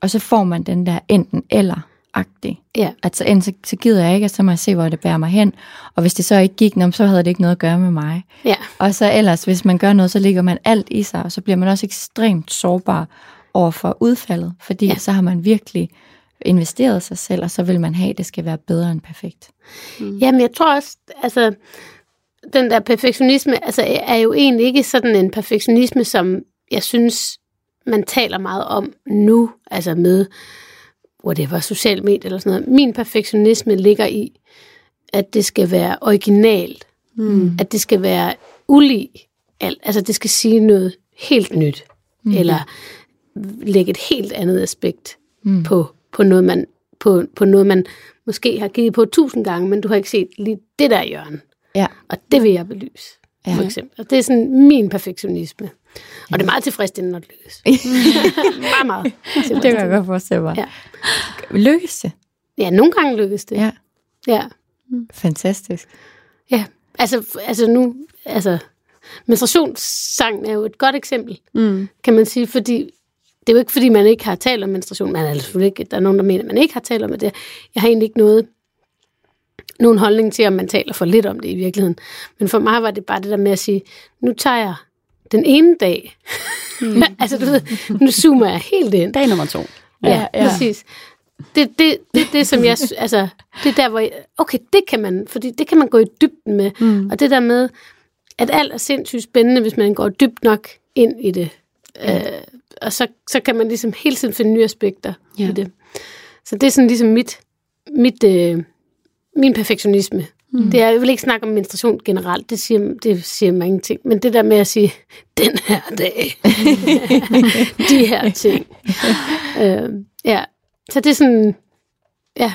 Og så får man den der enten eller agtig. ja, Altså enten så, så gider jeg ikke, og så må jeg se, hvor det bærer mig hen. Og hvis det så ikke gik, nå, så havde det ikke noget at gøre med mig. ja, Og så ellers, hvis man gør noget, så ligger man alt i sig, og så bliver man også ekstremt sårbar over for udfaldet, fordi Ja. så har man virkelig investeret sig selv, og så vil man have, at det skal være bedre end perfekt. Jamen, jeg tror også, altså, den der perfektionisme, altså, er jo egentlig ikke sådan en perfektionisme, som jeg synes, man taler meget om nu, altså med whatever, social medie eller sådan noget. Min perfektionisme ligger i, at det skal være originalt. Mm. At det skal være ulig. alt. Altså det skal sige noget helt nyt. Mm. Eller lægge et helt andet aspekt mm. på, på, noget, man, på, på noget, man måske har givet på tusind gange, men du har ikke set lige det der hjørne. Ja. Og det vil jeg belyse, Ja. for eksempel. Og det er sådan min perfektionisme. Og det er meget tilfredsstillende, når det lykkes. *laughs* meget, meget Det kan jeg godt forestille mig. Ja. Lykkes det? Ja, nogle gange lykkes det. Ja. ja. Fantastisk. Ja, altså, altså nu, altså, menstruationssangen er jo et godt eksempel, Mm. kan man sige, fordi det er jo ikke, fordi man ikke har talt om menstruation, men altså selvfølgelig ikke, der er nogen, der mener, at man ikke har talt om det. Jeg har egentlig ikke noget, nogen holdning til, om man taler for lidt om det i virkeligheden. Men for mig var det bare det der med at sige, nu tager jeg den ene dag, mm. *laughs* altså du ved, nu zoomer jeg helt ind. Dag nummer to. Ja, ja, ja. præcis. Det, det, det, det, som jeg, altså, det er der, hvor jeg, okay, det kan man, fordi det kan man gå i dybden med. Mm. Og det der med, at alt er sindssygt spændende, hvis man går dybt nok ind i det. Øh, og så, så kan man ligesom hele tiden finde nye aspekter. Ja. i det. Så det er sådan ligesom mit, mit, øh, min perfektionisme. Mm. Det er, jeg vil ikke snakke om menstruation generelt, det siger, det siger mig ingenting. Men det der med at sige, den her dag, *laughs* de her ting. øh, ja, så det er sådan, ja,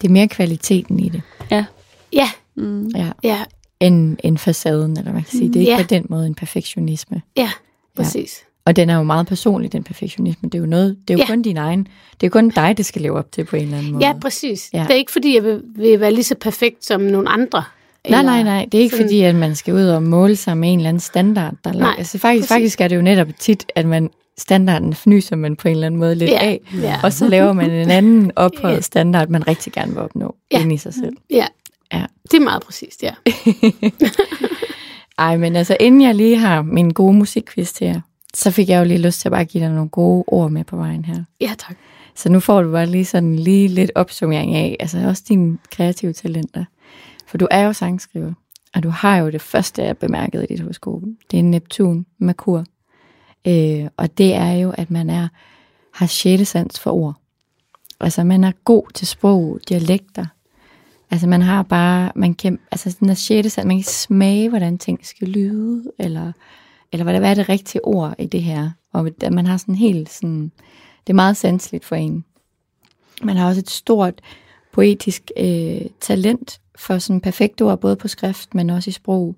Det er mere kvaliteten i det, Ja. ja, Mm. ja. ja, end, end facaden, eller man kan sige. Det er ikke Ja. på den måde en perfektionisme. ja, præcis. Og den er jo meget personlig, den perfektionisme. Det er jo, noget, det er jo Ja. kun din egen. Det er jo kun dig, det skal leve op til på en eller anden måde. Ja, præcis. Ja. Det er ikke, fordi jeg vil, vil være lige så perfekt som nogle andre. Nej, nej, nej. Det er ikke sådan- fordi, at man skal ud og måle sig med en eller anden standard. Der er Nej, altså, faktisk, præcis. faktisk er det jo netop tit, at man standarden fnyser man på en eller anden måde lidt Ja, af. ja. Og så laver man en anden *laughs* ophøjet standard, man rigtig gerne vil opnå Ja. ja. inde i sig selv. Ja. Ja. Det er meget præcist, ja. *laughs* Ej, men altså, inden jeg lige har min gode musikquiz til jer, så fik jeg jo lige lyst til at bare give dig nogle gode ord med på vejen her. Ja, tak. Så nu får du bare lige sådan lige lidt opsummering af, altså også dine kreative talenter. For du er jo sangskriver, og du har jo det første, jeg bemærkede i dit horoskop. Det er Neptun, Merkur. Øh, og det er jo, at man er har sjette sans for ord. Altså man er god til sprog, dialekter. Altså man har bare, man kan, altså den der sjette sans, man kan smage, hvordan ting skal lyde, eller, eller hvad, er det rigtige ord i det her. Og at man har sådan helt sådan, det er meget sanseligt for en. Man har også et stort poetisk øh, talent for sådan perfekte ord, både på skrift, men også i sprog.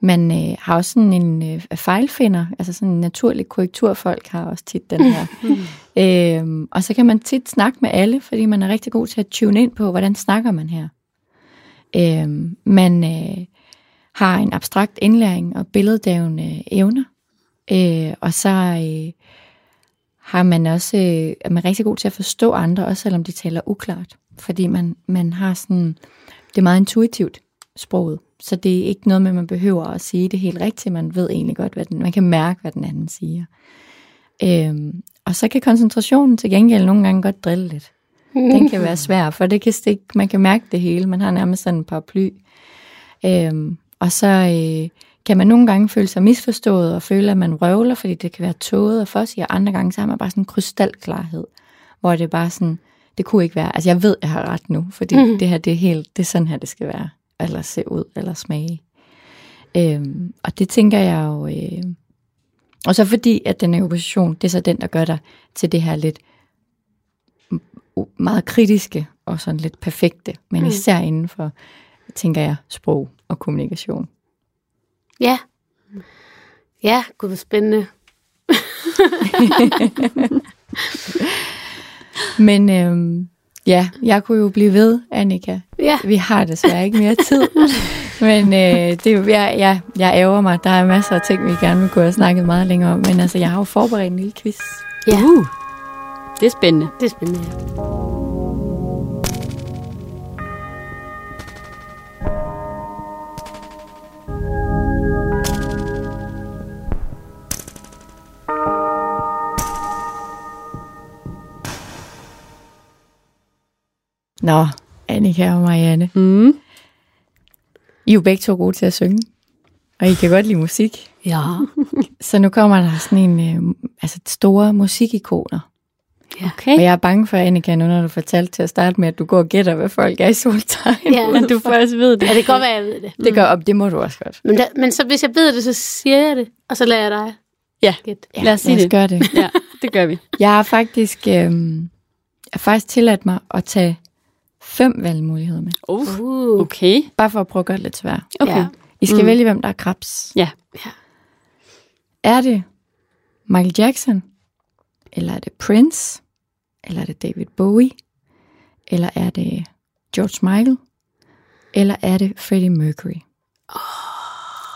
Man øh, har også sådan en øh, fejlfinder, altså sådan en naturlig korrekturfolk har også tit den her. *laughs* øhm, og så kan man tit snakke med alle, fordi man er rigtig god til at tune ind på, hvordan snakker man her. Øhm, man øh, har en abstrakt indlæring og billeddævende evner. Øh, og så øh, har man også, øh, er man rigtig god til at forstå andre, også selvom de taler uklart. Fordi man, man har sådan, det er meget intuitivt sproget. Så det er ikke noget med, at man behøver at sige det helt rigtigt. Man ved egentlig godt, hvad den, man kan mærke, hvad den anden siger. Øhm, og så kan koncentrationen til gengæld nogle gange godt drille lidt. Den kan være svær, for det kan stikke, man kan mærke det hele. Man har nærmest sådan en paraply. Øhm, og så øh, kan man nogle gange føle sig misforstået og føle, at man røvler, fordi det kan være tåget og for og andre gange så har man bare sådan en krystalklarhed, hvor det er bare sådan, det kunne ikke være, altså jeg ved, jeg har ret nu, fordi mm. det her, det er helt, det er sådan her, det skal være, eller se ud, eller smage. Øhm, og det tænker jeg jo, øh, og så fordi, at den er i opposition, det er så den, der gør dig til det her lidt meget kritiske og sådan lidt perfekte, men mm. især inden for, tænker jeg, sprog og kommunikation. Ja. Ja, gud, hvor spændende. *laughs* Men øhm, ja, jeg kunne jo blive ved, Annika. Ja. Vi har desværre ikke mere tid. *laughs* Men øh, det, er jo- jeg, jeg, jeg ærger mig. Der er masser af ting, vi gerne vil kunne have snakket meget længere om. Men altså, jeg har jo forberedt en lille quiz. Ja, Uh, det er spændende. det er spændende. ja. Nå, Annika og Marianne. Mm. I er jo begge to gode til at synge. Og I kan godt lide musik. Ja. Så nu kommer der sådan en, øh, altså store musikikoner. Okay. Og jeg er bange for, Annika, nu når du fortalte til at starte med, at du går og gætter, hvad folk er i soltegn. Ja. *laughs* Men du først ved det. ja, det kan godt være, jeg ved det. Det gør op, det må du også godt. Men, da, men så, hvis jeg ved det, så siger jeg det, og så lader jeg dig Ja. gætte. Ja, Lad os sige lad os det. gøre det. *laughs* Ja, det gør vi. Jeg har faktisk, øh, jeg har faktisk tilladt mig at tage fem valgmuligheder med. Uh. Uh. Okay. Bare for at prøve at gøre det lidt svært. Okay. Ja. I skal Mm. vælge, hvem der er krebs. Ja. Er det Michael Jackson? Eller er det Prince? Eller er det David Bowie? Eller er det George Michael? Eller er det Freddie Mercury?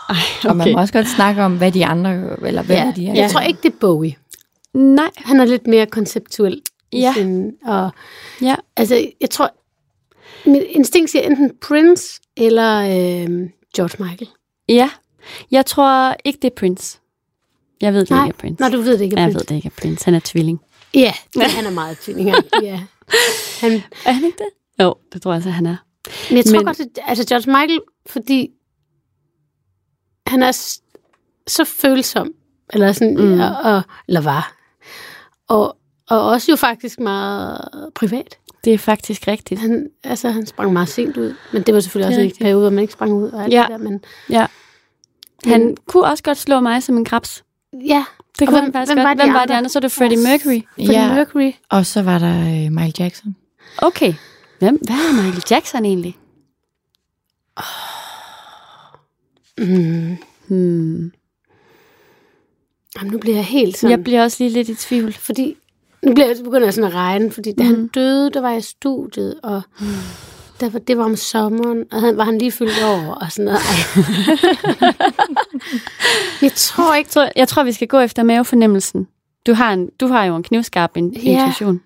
Ej, Og man okay. må også godt snakke om, hvad de andre, eller hvem Ja. de er. Jeg tror ikke, det er Bowie. Nej. Han er lidt mere konceptuel. i Ja. Sin, og, Ja. altså, jeg tror, mit instinkt siger enten Prince eller øh, George Michael. Ja. Jeg tror ikke, det er Prince. Jeg ved, det Nej, ikke er Prince. Når du ved det ikke er Jeg Prince. ved det ikke er Prince. Han er tvilling. Ja, det, han er meget tvillinger. *laughs* ja. Han, Er han ikke det? Jo, det tror jeg så, han er. men jeg tror Men- godt, at, altså George Michael, fordi han er så følsom, eller sådan, mm. og, og, eller var, og, og også jo faktisk meget privat. Det er faktisk rigtigt. Han, altså, han sprang meget sent ud, men det var selvfølgelig Det også en rigtigt. periode, hvor man ikke sprang ud og alt Ja. det der, men Ja. Han Men- kunne også godt slå mig som en krebs. ja, Det kunne hvem- han faktisk hvem godt. var Hvem var de andre? Så er det Freddie Mercury. Freddie Ja, Mercury. og så var der øh, Michael Jackson. Okay. Hvem? Hvad er Michael Jackson egentlig? Mm. Hmm. Jamen, nu bliver jeg helt sådan... Jeg bliver også lige lidt i tvivl. Fordi nu bliver jeg, begynder jeg sådan at regne, fordi da Mhm. han døde, der var jeg i studiet, og der var, det var om sommeren, og han, var han lige fyldt over, og sådan noget. *laughs* Jeg tror ikke... Jeg tror, jeg tror, vi skal gå efter mavefornemmelsen. Du har, en, du har jo en knivskarp in, Ja. intuition.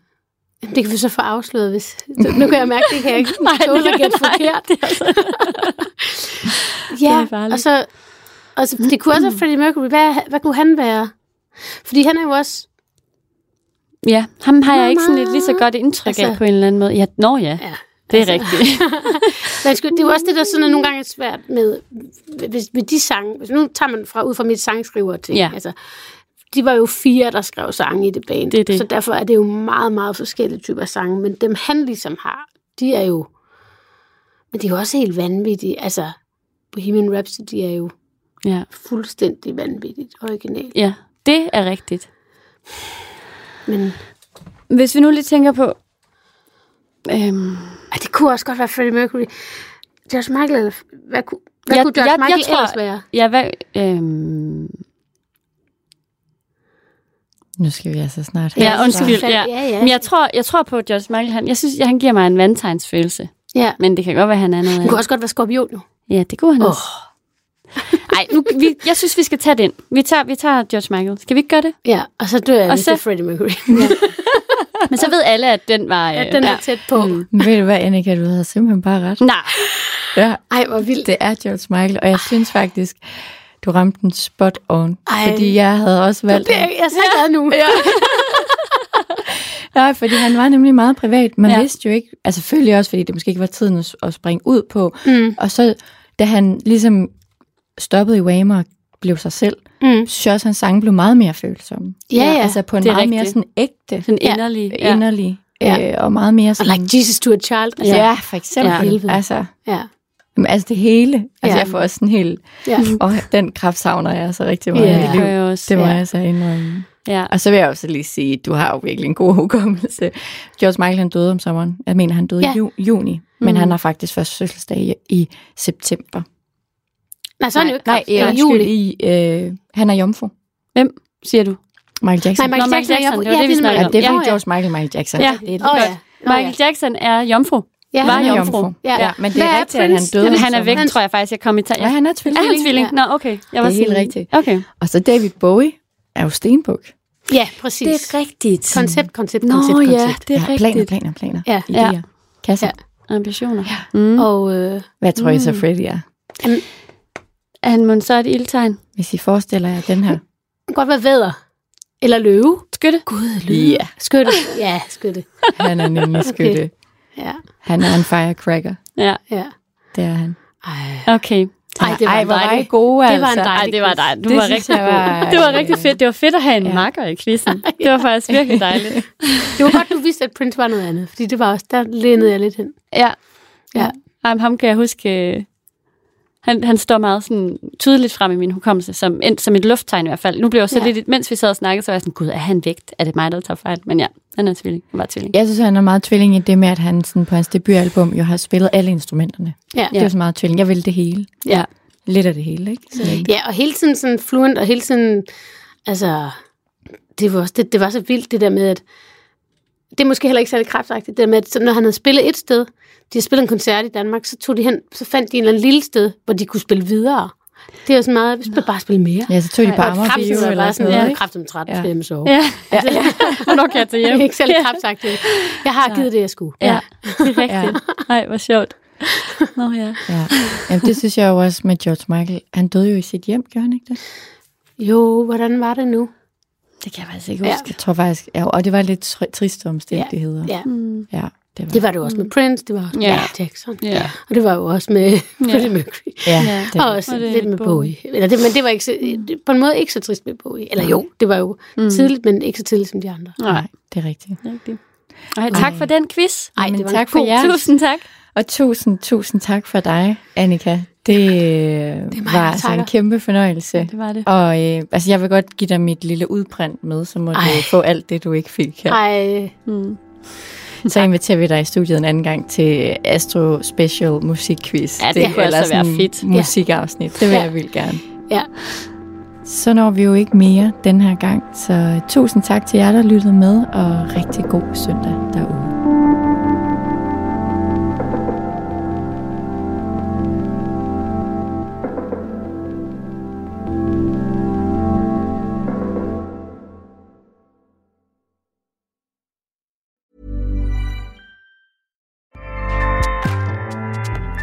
Det kan vi så få afsløret, hvis... Nu kan jeg mærke, det kan jeg ikke tåle at gætte forkert. det altså- *laughs* Ja, det og så... Og så, det kunne også *clears throat* være Freddie Mercury. Hvad, hvad kunne han være? Fordi han er jo også... Ja, ham har jeg ikke sådan et lige så godt indtryk altså, af på en eller anden måde. Ja, nå ja, Ja, det er altså. rigtigt. *laughs* Men det er jo også det, der sådan er nogle gange er svært med, hvis, med de sange. Hvis nu tager man fra, ud fra mit sangskriver ting. Ja. Altså, de var jo fire, der skrev sange i det band. Det det. Så derfor er det jo meget, meget forskellige typer sange. Men dem han ligesom har, de er jo... Men de er jo også helt vanvittige. Altså, Bohemian Rhapsody er jo ja. fuldstændig vanvittigt originalt. ja, det er rigtigt. Men Hvis vi nu lige tænker på... Øhm, det kunne også godt være Freddie Mercury. George Michael, eller hvad, kunne, hvad Jeg- kunne George jeg- jeg Michael tror- ellers være? ja, hvad... Øhm, Nu skal vi altså snart Ja, undskyld. Ja, Ja. ja, men jeg tror, jeg tror på at George Michael. Han, jeg synes, han giver mig en vandtegnsfølelse. Ja. Men det kan godt være, han er noget Han andet. kunne også godt være skorpion nu. Ja, det kunne han Åh. også. *laughs* Ej, nu, vi, jeg synes, vi skal tage den. Vi tager, vi tager George Michael. Skal vi ikke gøre det? Ja, og så dør jeg, Og så- det Freddie Mercury. *laughs* Men så ved alle, at den var... Ja, den er tæt på. Mm. Men ved du hvad, Annika, du havde simpelthen bare ret. Nej. Ja, Ej, hvor vildt. det er George Michael, og jeg synes faktisk, du ramte den spot on. Ej. Fordi jeg havde også valgt Det er, jeg er så glad nu. Ja. *laughs* Nej, fordi han var nemlig meget privat. Man Ja. ja. vidste jo ikke, altså selvfølgelig også, fordi det måske ikke var tiden at, at springe ud på. Mm. Og så, da han ligesom stoppede i Wham og blev sig selv, Mm. synes jeg også, at hans sange blev meget mere følsomme. Ja, ja. Altså på en meget mere rigtigt. sådan ægte, Sådan inderlig. ja. inderlig, Ja. øh, og meget mere Og sådan... like Jesus to a child. Altså, ja, for eksempel. Ja. Altså, ja. jamen, altså det hele. Altså Ja. jeg får også sådan helt... ja. Og den kraft savner jeg så rigtig meget Ja. i liv. jeg også. Det må Ja. jeg så indrømme. Ja. Og så vil jeg også lige sige, at du har jo virkelig en god *laughs* hukommelse. George Michael han døde om sommeren. Jeg mener, han døde Ja. i ju- juni, men Mhm. han har faktisk først fødselsdag i, i september. Nej, så er han jo ikke nej, i undskyld, juli. i, øh, han er jomfru. Hvem siger du? Michael Jackson. Nej, Michael Nå, Jackson, Michael Jackson, er det var det, vi er snakkede ja, om. det er Ja, ja. George Michael, Michael Jackson. Ja. Det er godt. ja. Michael Jackson er jomfru. Ja, Var han er jomfru. Ja. Ja, men det er er rigtigt, at han døde. Han- Han er væk, sommeren. tror jeg faktisk. Jeg kom i ta- Ja, han er tvilling. Er han tvilling? Ja. Nå, okay. Jeg er var helt sådan- rigtigt. Okay. Og så David Bowie er jo stenbuk. Ja, præcis. Det er rigtigt. Koncept, koncept, Nå koncept, ja, koncept. det er ja, rigtigt. planer, planer, planer. Ja. Idéer. Ja. Kasser. Ja. Ambitioner. Ja. Mm. Og øh, Hvad tror I så Freddy er? Er han mon så et ildtegn? Hvis I forestiller jer den her. det kan godt være vædder. Eller løve. Skytte? Gud, løve. Ja. Skytte. Ja, skytte. Han er nemlig skytte. Ja, Han er en firecracker. Ja, ja. Det er han. Ej. okay. Ej, det var Ej, hvor var I gode, det var en altså. dejlig Ej, det var dig. Du Det var rigtig var- god. *laughs* Det var rigtig fedt. Det var fedt at have en Ja. makker i quizzen. *laughs* Det var faktisk virkelig dejligt. *laughs* Det var godt, du vidste, at Prince var noget andet, fordi det var også, der lænede jeg lidt hen. Ja. Ja. Ham, ham kan jeg huske... Han, han står meget sådan tydeligt frem i min hukommelse, som, som et lufttegn i hvert fald. Nu blev jeg så Ja. lidt, mens vi sad og snakkede, så var jeg sådan, gud, er han vægt? Er det mig, der tager fejl? Men ja, han er tvilling. Han var tvilling. Jeg synes, han er meget tvilling i det med, at han sådan på hans debutalbum jo har spillet alle instrumenterne. Ja. Det er jo så meget tvilling. Jeg vil det hele. Ja. Lidt af det hele, ikke? Så, Ja, og hele tiden sådan fluent, og hele tiden, altså, det var, også, det, det var så vildt, det der med, at det er måske heller ikke særlig kraftagtigt, det med, at så når han havde spillet et sted, de havde spillet en koncert i Danmark, så, tog de hen, så fandt de en eller anden lille sted, hvor de kunne spille videre. Det er jo sådan meget, vi skal bare spille mere. ja, så tog de på Amager Bio eller bare sådan sådan, noget, ja, ikke? kraftigt træt, Ja. ja. jeg sove. Ja, ja. Hvornår kan jeg tage *laughs* Det hjem? er ikke særlig kraftagtigt. Jeg har givet det, jeg skulle. Ja, det er rigtigt. Nej, hvor sjovt. Nå ja. Ja. Jamen, det synes jeg jo også med George Michael. Han døde jo i sit hjem, gjorde han ikke det? Jo, hvordan var det nu? Det kan jeg faktisk ikke Ja. huske. Jeg tror faktisk, ja, og det var lidt tr- triste omstændigheder. Ja, Mm. ja det var. det var det også med Prince, det var også med Ja. Jackson. Ja. Og det var jo også med Freddie Mercury. ja, Ja. det, Og også Og det lidt med Bowie. Bowie. Eller det, men det var ikke så, det, på en måde ikke så trist med Bowie. Eller jo, det var jo mm. tidligt, men ikke så tidligt som de andre. Nej, det er rigtigt. rigtigt. Ej, tak for den quiz. Ej, Men det var tak for jer. Tusind tak. Og tusind, tusind tak for dig, Annika. Det, det mig, var altså en kæmpe fornøjelse. Det var det. Og øh, altså, jeg vil godt give dig mit lille udprint med, så må Ej. Du få alt det, du ikke fik her. Ej, Mm. Så inviterer vi dig i studiet en anden gang til Astro Special Musikquiz. Ja, det kunne eller altså være fedt. Musikafsnit. Det vil Ja. jeg vildt gerne. ja. Så når vi jo ikke mere den her gang. Så tusind tak til jer, der lyttede med, og rigtig god søndag derude.